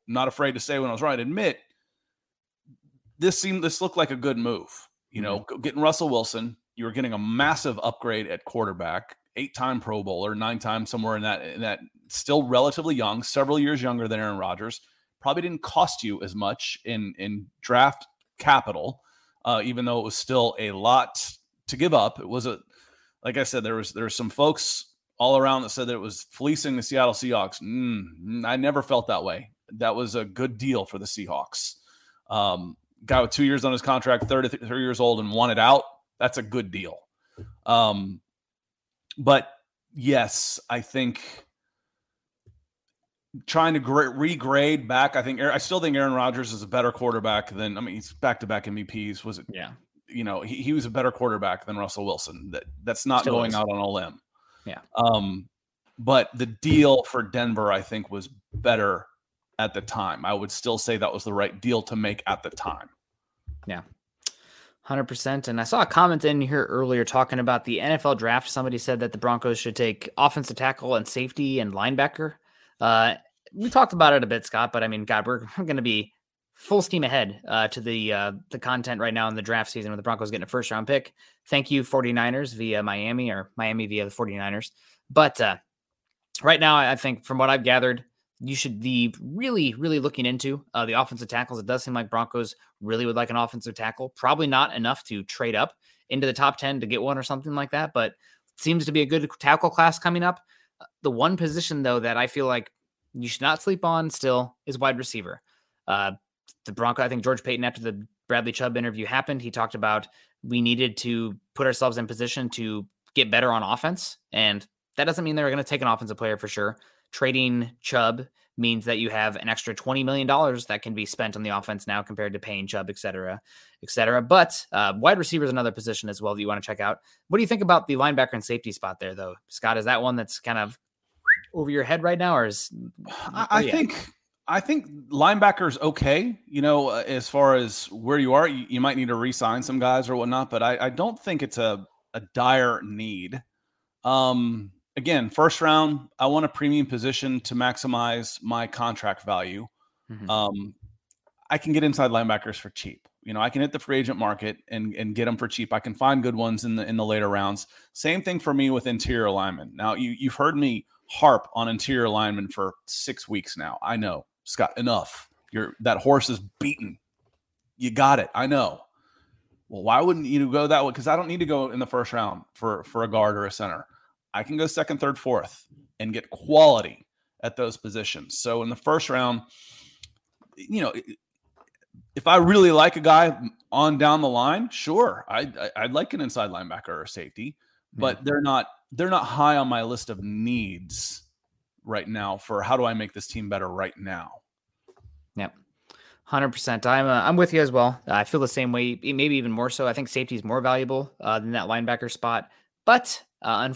not afraid to say when I was right. Admit this seemed this looked like a good move. You know, mm-hmm. getting Russell Wilson, you were getting a massive upgrade at quarterback, eight-time Pro Bowler, nine-time somewhere in that in that still relatively young, several years younger than Aaron Rodgers. Probably didn't cost you as much in in draft capital, uh, even though it was still a lot to give up. It was a like I said, there was there were some folks all around that said that it was fleecing the Seattle Seahawks. Mm, I never felt that way. That was a good deal for the Seahawks. Um, guy with two years on his contract, 33 years old, and wanted out. That's a good deal. Um, but yes, I think trying to regrade back. I think I still think Aaron Rodgers is a better quarterback than. I mean, he's back to back MVPs. Was it? Yeah you know, he, he was a better quarterback than Russell Wilson. That that's not Still going is. out on a limb. Yeah. Um, but the deal for Denver, I think, was better at the time. I would still say that was the right deal to make at the time. Yeah. 100%. And I saw a comment in here earlier talking about the NFL draft. Somebody said that the Broncos should take offensive tackle and safety and linebacker. Uh, we talked about it a bit, Scott, but I mean, God, we're [laughs] going to be full steam ahead uh, to the uh, the content right now in the draft season with the Broncos getting a first round pick. Thank you 49ers via Miami or Miami via the 49ers. But uh, right now, I think from what I've gathered, you should be really, really looking into uh, the offensive tackles. It does seem like Broncos really would like an offensive tackle. Probably not enough to trade up into the top 10 to get one or something like that, but seems to be a good tackle class coming up. Uh, the one position, though, that I feel like you should not sleep on still is wide receiver. Uh, the Bronco, I think George Paton, after the Bradley Chubb interview happened, he talked about we needed to put ourselves in position to get better on offense. And that doesn't mean they're going to take an offensive player for sure. Trading Chubb means that you have an extra $20 million that can be spent on the offense now compared to paying Chubb, et cetera, et cetera. But uh, wide receiver is another position as well that you want to check out. What do you think about the linebacker and safety spot there, though? Scott, is that one that's kind of over your head right now, or is I, I think I think linebackers okay. You know, uh, as far as where you are, you, you might need to re-sign some guys or whatnot, but I, I don't think it's a a dire need. Um, again, first round, I want a premium position to maximize my contract value. Mm-hmm. Um, I can get inside linebackers for cheap. You know, I can hit the free agent market and and get them for cheap. I can find good ones in the in the later rounds. Same thing for me with interior linemen. Now, you you've heard me harp on interior linemen for six weeks now. I know Scott, enough. You're that horse is beaten. You got it. I know. Well, why wouldn't you go that way? Because I don't need to go in the first round for for a guard or a center. I can go second, third, fourth, and get quality at those positions. So in the first round, you know, if I really like a guy on down the line, sure, I I'd like an inside linebacker or safety, but they're not they're not high on my list of needs right now for how do I make this team better right now. Yep. 100%. I'm uh, I'm with you as well. I feel the same way, maybe even more so. I think safety is more valuable uh, than that linebacker spot. But uh,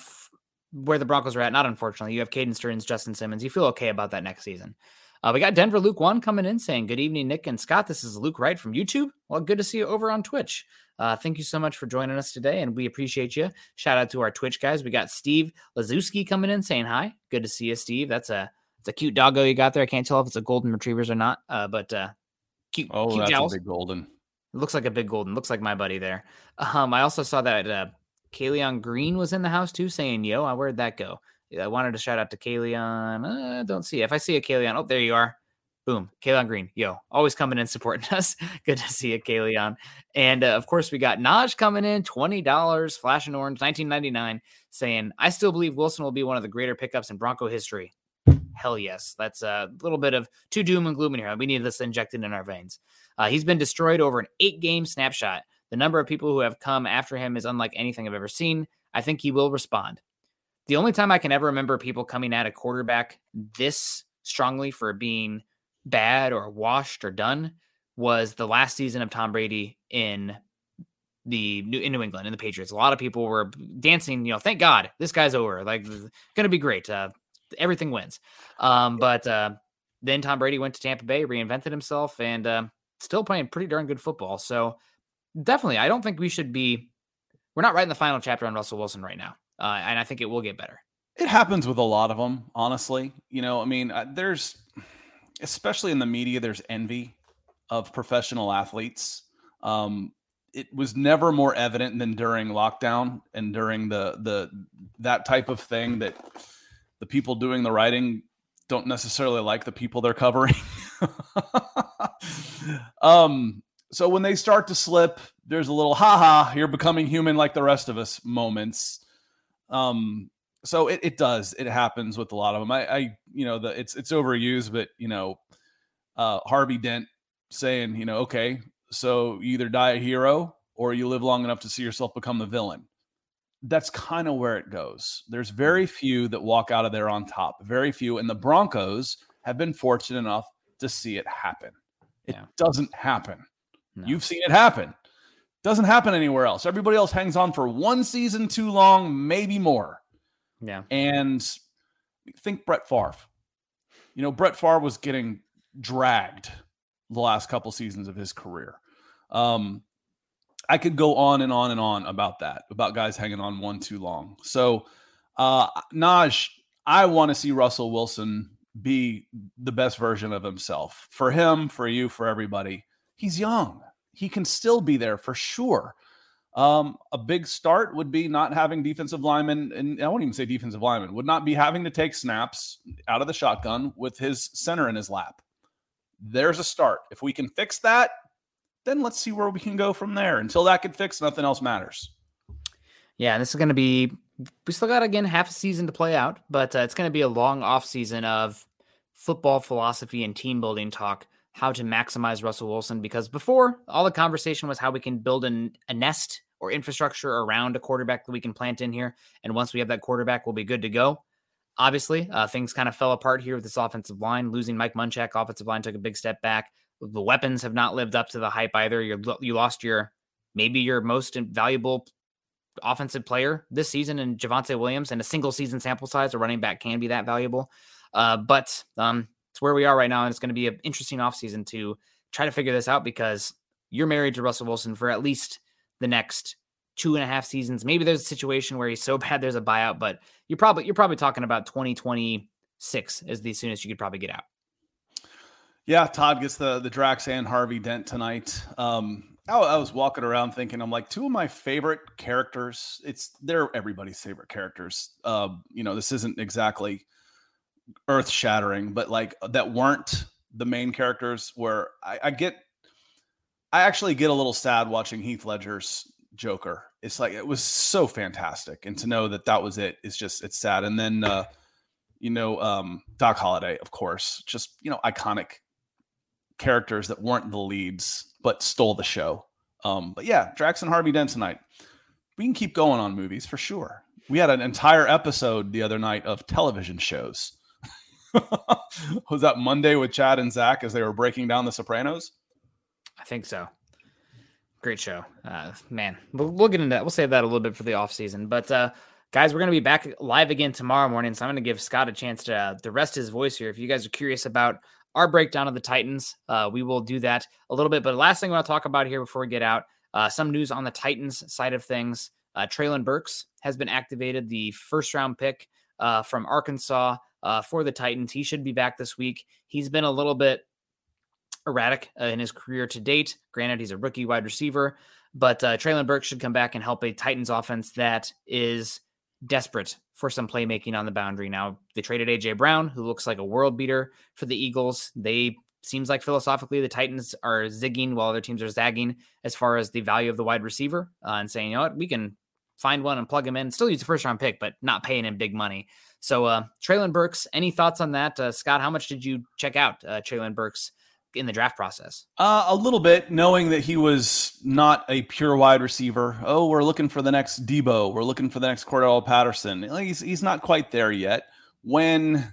where the Broncos are at, not unfortunately, you have Caden Sterns, Justin Simmons. You feel okay about that next season. Uh, we got Denver Luke One coming in saying, Good evening, Nick and Scott. This is Luke Wright from YouTube. Well, good to see you over on Twitch. Uh, thank you so much for joining us today, and we appreciate you. Shout out to our Twitch guys. We got Steve Lazuski coming in saying hi. Good to see you, Steve. That's a it's a cute doggo you got there. I can't tell if it's a golden retrievers or not, uh, but uh, cute. Oh, cute that's jowls. a big golden. It looks like a big golden. Looks like my buddy there. Um, I also saw that uh, Kalion Green was in the house too, saying "Yo, where'd that go?" I wanted to shout out to Kalion. Uh, don't see it. if I see a Kalion. Oh, there you are. Boom, Kayleon Green, yo, always coming in supporting [laughs] us. Good to see you, Kayleon. And uh, of course, we got Naj coming in, twenty dollars, flashing orange, nineteen ninety nine, saying, "I still believe Wilson will be one of the greater pickups in Bronco history." Hell yes, that's a little bit of too doom and gloom in here. We need this injected in our veins. Uh, he's been destroyed over an eight-game snapshot. The number of people who have come after him is unlike anything I've ever seen. I think he will respond. The only time I can ever remember people coming at a quarterback this strongly for being bad or washed or done was the last season of Tom Brady in the New in New England in the Patriots. A lot of people were dancing, you know, thank God this guy's over. Like going to be great. Uh, everything wins. Um, but uh, then Tom Brady went to Tampa Bay, reinvented himself, and uh, still playing pretty darn good football. So definitely, I don't think we should be. We're not writing the final chapter on Russell Wilson right now, uh, and I think it will get better. It happens with a lot of them, honestly. You know, I mean, there's especially in the media, there's envy of professional athletes. Um, it was never more evident than during lockdown and during the the that type of thing that the people doing the writing don't necessarily like the people they're covering. [laughs] um, so when they start to slip, there's a little haha, you're becoming human like the rest of us moments. Um, so it, it does it happens with a lot of them i, I you know the it's it's overused but you know uh harvey dent saying you know okay so you either die a hero or you live long enough to see yourself become the villain. That's kind of where it goes. There's very few that walk out of there on top very few and the broncos have been fortunate enough to see it happen. It yeah. doesn't happen. No. you've seen it happen. Doesn't happen anywhere else. Everybody else hangs on for one season too long maybe more yeah. And think Brett Favre. You know, Brett Favre was getting dragged the last couple seasons of his career. Um, I could go on and on and on about that, about guys hanging on one too long. So, uh, Naj, I want to see Russell Wilson be the best version of himself for him, for you, for everybody. He's young. He can still be there for sure. Um, a big start would be not having defensive linemen, and I won't even say defensive lineman, would not be having to take snaps out of the shotgun with his center in his lap. There's a start. If we can fix that, then let's see where we can go from there. Until that get fixed, nothing else matters. Yeah, this is going to be, we still got, again, half a season to play out, but uh, it's going to be a long off season of football philosophy and team building talk how to maximize Russell Wilson because before all the conversation was how we can build an, a nest or infrastructure around a quarterback that we can plant in here. And once we have that quarterback, we'll be good to go. Obviously, uh, things kind of fell apart here with this offensive line. Losing Mike Munchak, offensive line took a big step back. The weapons have not lived up to the hype either. You're, you lost your maybe your most valuable offensive player this season in Javonte Williams, and a single season sample size, a running back can be that valuable. Uh, but um, it's where we are right now. And it's going to be an interesting offseason to try to figure this out because you're married to Russell Wilson for at least the next two and a half seasons. Maybe there's a situation where he's so [laughs] bad there's a buyout, but you're probably you're probably talking about 2026 as the soonest you could probably get out. Yeah, Todd gets the the Drax and Harvey Dent tonight. Um, I, was walking around thinking, I'm like, two of my favorite characters. It's they're everybody's favorite characters. Uh, you know, this isn't exactly earth shattering, but like that weren't the main characters. Where I, I get, I actually get a little sad watching Heath Ledger's Joker. It's like it was so fantastic, and to know that that was it is just it's sad. And then, uh, you know, um, Doc Holliday, of course, just you know, iconic characters that weren't the leads but stole the show. Um, but yeah, Drax and Harvey Dent tonight. We can keep going on movies for sure. We had an entire episode the other night of television shows. [laughs] was that Monday with Chad and Zach as they were breaking down The Sopranos? I think so. Great show, uh, man. We'll, we'll, get into that. We'll save that a little bit for the off season. But uh, guys, we're gonna be back live again tomorrow morning, so I'm gonna give Scott a chance to uh, to rest his voice here. If you guys are curious about our breakdown of the Titans, uh, we will do that a little bit. But last thing I want to talk about here before we get out, uh, some news on the Titans side of things. Uh, Treylon Burks has been activated, the first round pick uh, from Arkansas uh, for the Titans. He should be back this week. He's been a little bit erratic uh, in his career to date. Granted, he's a rookie wide receiver, but uh, Treylon Burks should come back and help a Titans offense that is desperate for some playmaking on the boundary. Now, they traded AJ Brown, who looks like a world beater for the Eagles. They seems like philosophically the Titans are zigging while other teams are zagging as far as the value of the wide receiver uh, and saying, you know what, we can find one and plug him in, still use the first round pick, but not paying him big money. So, uh, Treylon Burks, any thoughts on that? Uh, Scott, how much did you check out uh, Treylon Burks in the draft process? Uh, a little bit, knowing that he was not a pure wide receiver. Oh, we're looking for the next Deebo. We're looking for the next Cordarrelle Patterson. He's, he's not quite there yet. When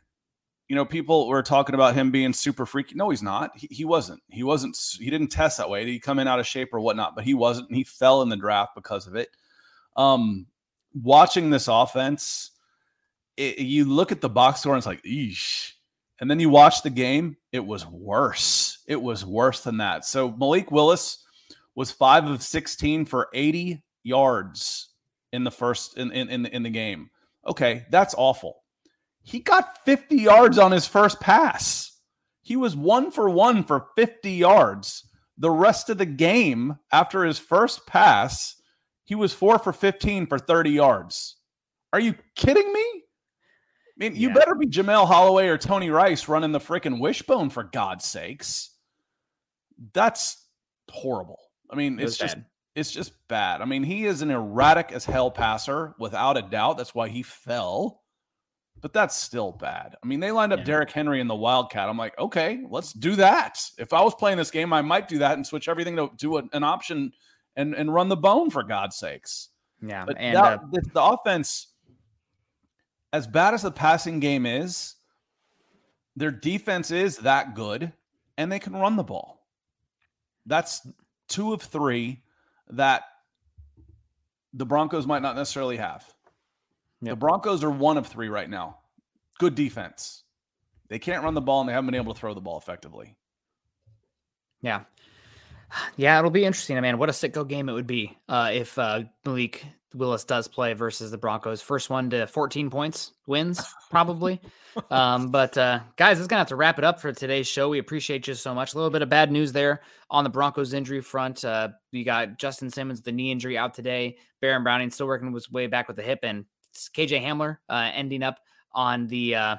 you know, people were talking about him being super freaky. No, he's not. He, he, wasn't. He wasn't. He didn't test that way. Did he come in out of shape or whatnot? But he wasn't. He fell in the draft because of it. Um, watching this offense, it, you look at the box score and it's like, eesh. And then you watch the game, it was worse. It was worse than that. So Malik Willis was five of 16 for 80 yards in the first in in in the, in the game. Okay, that's awful. He got 50 yards on his first pass. He was one for one for 50 yards. The rest of the game after his first pass, he was four for 15 for 30 yards. Are you kidding me? I mean, you better be Jamelle Holieway or Tony Rice running the freaking wishbone for God's sakes. That's horrible. I mean, it it's just bad. it's just bad. I mean, he is an erratic as hell passer without a doubt. That's why he fell. But that's still bad. I mean, they lined up yeah. Derrick Henry in the Wildcat. I'm like, okay, let's do that. If I was playing this game, I might do that and switch everything to do an option and and run the bone for God's sakes. Yeah, but and that, uh, the, the offense, as bad as the passing game is, their defense is that good, and they can run the ball. That's two of three that the Broncos might not necessarily have. Yep. The Broncos are one of three right now. Good defense. They can't run the ball and they haven't been able to throw the ball effectively. Yeah. Yeah, it'll be interesting. I mean, what a sicko game it would be uh, if uh, Malik Willis does play versus the Broncos. First one to 14 points wins, probably. [laughs] um, but uh, guys, it's gonna have to wrap it up for today's show. We appreciate you so much. A little bit of bad news there on the Broncos injury front. Uh, we got Justin Simmons, the knee injury out today. Baron Browning still working his way back with the hip, and KJ Hamler uh, ending up on the uh,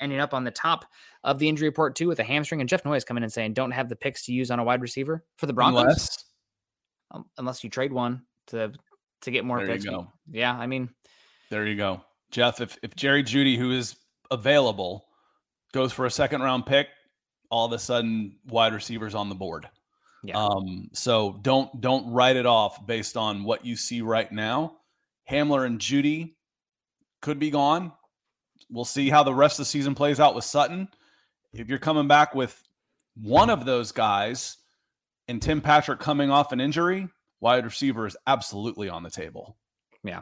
ending up on the top of the injury report too with a hamstring. And Jeff Noyes coming in saying don't have the picks to use on a wide receiver for the Broncos unless, um, unless you trade one to to get more there picks. Yeah, I mean, there you go, Jeff. If if Jerry Jeudy, who is available, goes for a second round pick, all of a sudden wide receivers on the board. Yeah. Um, so don't don't write it off based on what you see right now. Hamler and Jeudy could be gone. We'll see how the rest of the season plays out with Sutton. If you're coming back with one of those guys and Tim Patrick coming off an injury, wide receiver is absolutely on the table. Yeah.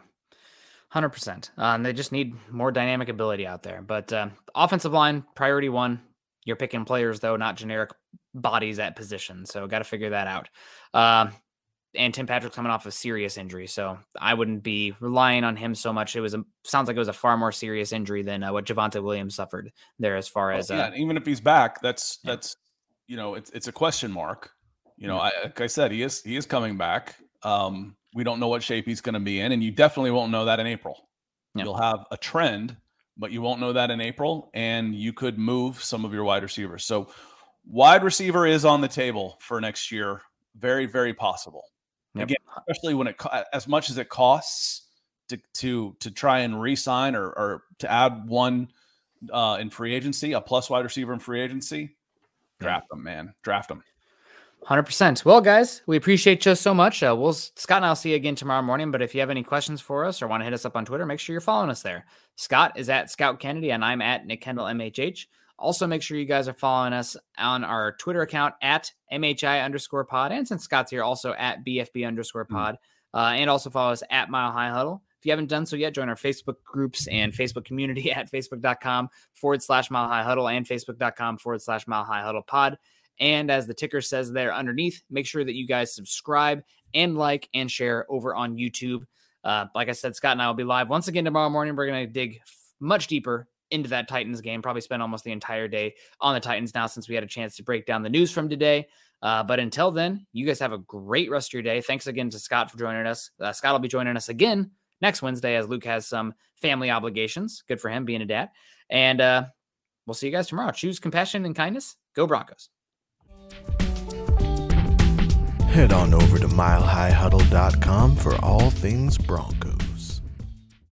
100%. Um, they just need more dynamic ability out there. But uh, offensive line, priority one. You're picking players, though, not generic bodies at position. So got to figure that out. Uh, and Tim Patrick coming off a serious injury, so I wouldn't be relying on him so much. It was a sounds like it was a far more serious injury than uh, what Javonte Williams suffered there. As far as well, yeah, uh, even if he's back, that's yeah. that's you know it's it's a question mark. You know, yeah. I, like I said, he is he is coming back. Um, we don't know what shape he's going to be in, and you definitely won't know that in April. Yeah. You'll have a trend, but you won't know that in April, and you could move some of your wide receivers. So, wide receiver is on the table for next year. Very, very possible. Yep. Again, especially when it as much as it costs to to to try and re-sign or or to add one uh, in free agency, a plus wide receiver in free agency, draft them, man, draft them. Hundred percent. Well, guys, we appreciate you so much. Uh, we'll Scott and I'll see you again tomorrow morning. But if you have any questions for us or want to hit us up on Twitter, make sure you're following us there. Scott is at Scout Kennedy, and I'm at Nick Kendall MHH. Also, make sure you guys are following us on our Twitter account at MHI underscore pod. And since Scott's here, also at BFB underscore hmm. pod. Mm-hmm. Uh, and also follow us at Mile High Huddle. If you haven't done so yet, join our Facebook groups and Facebook community [laughs] at facebook.com forward slash Mile High Huddle and facebook.com forward slash Mile High Huddle pod. And as the ticker says there underneath, make sure that you guys subscribe and like and share over on YouTube. Uh, like I said, Scott and I will be live once again tomorrow morning. We're going to dig much deeper into that Titans game. Probably spent almost the entire day on the Titans now since we had a chance to break down the news from today. Uh, but until then, you guys have a great rest of your day. Thanks again to Scott for joining us. Uh, Scott will be joining us again next Wednesday as Luke has some family obligations. Good for him being a dad. And uh, we'll see you guys tomorrow. Choose compassion and kindness. Go Broncos. Head on over to milehighhuddle.com for all things Broncos.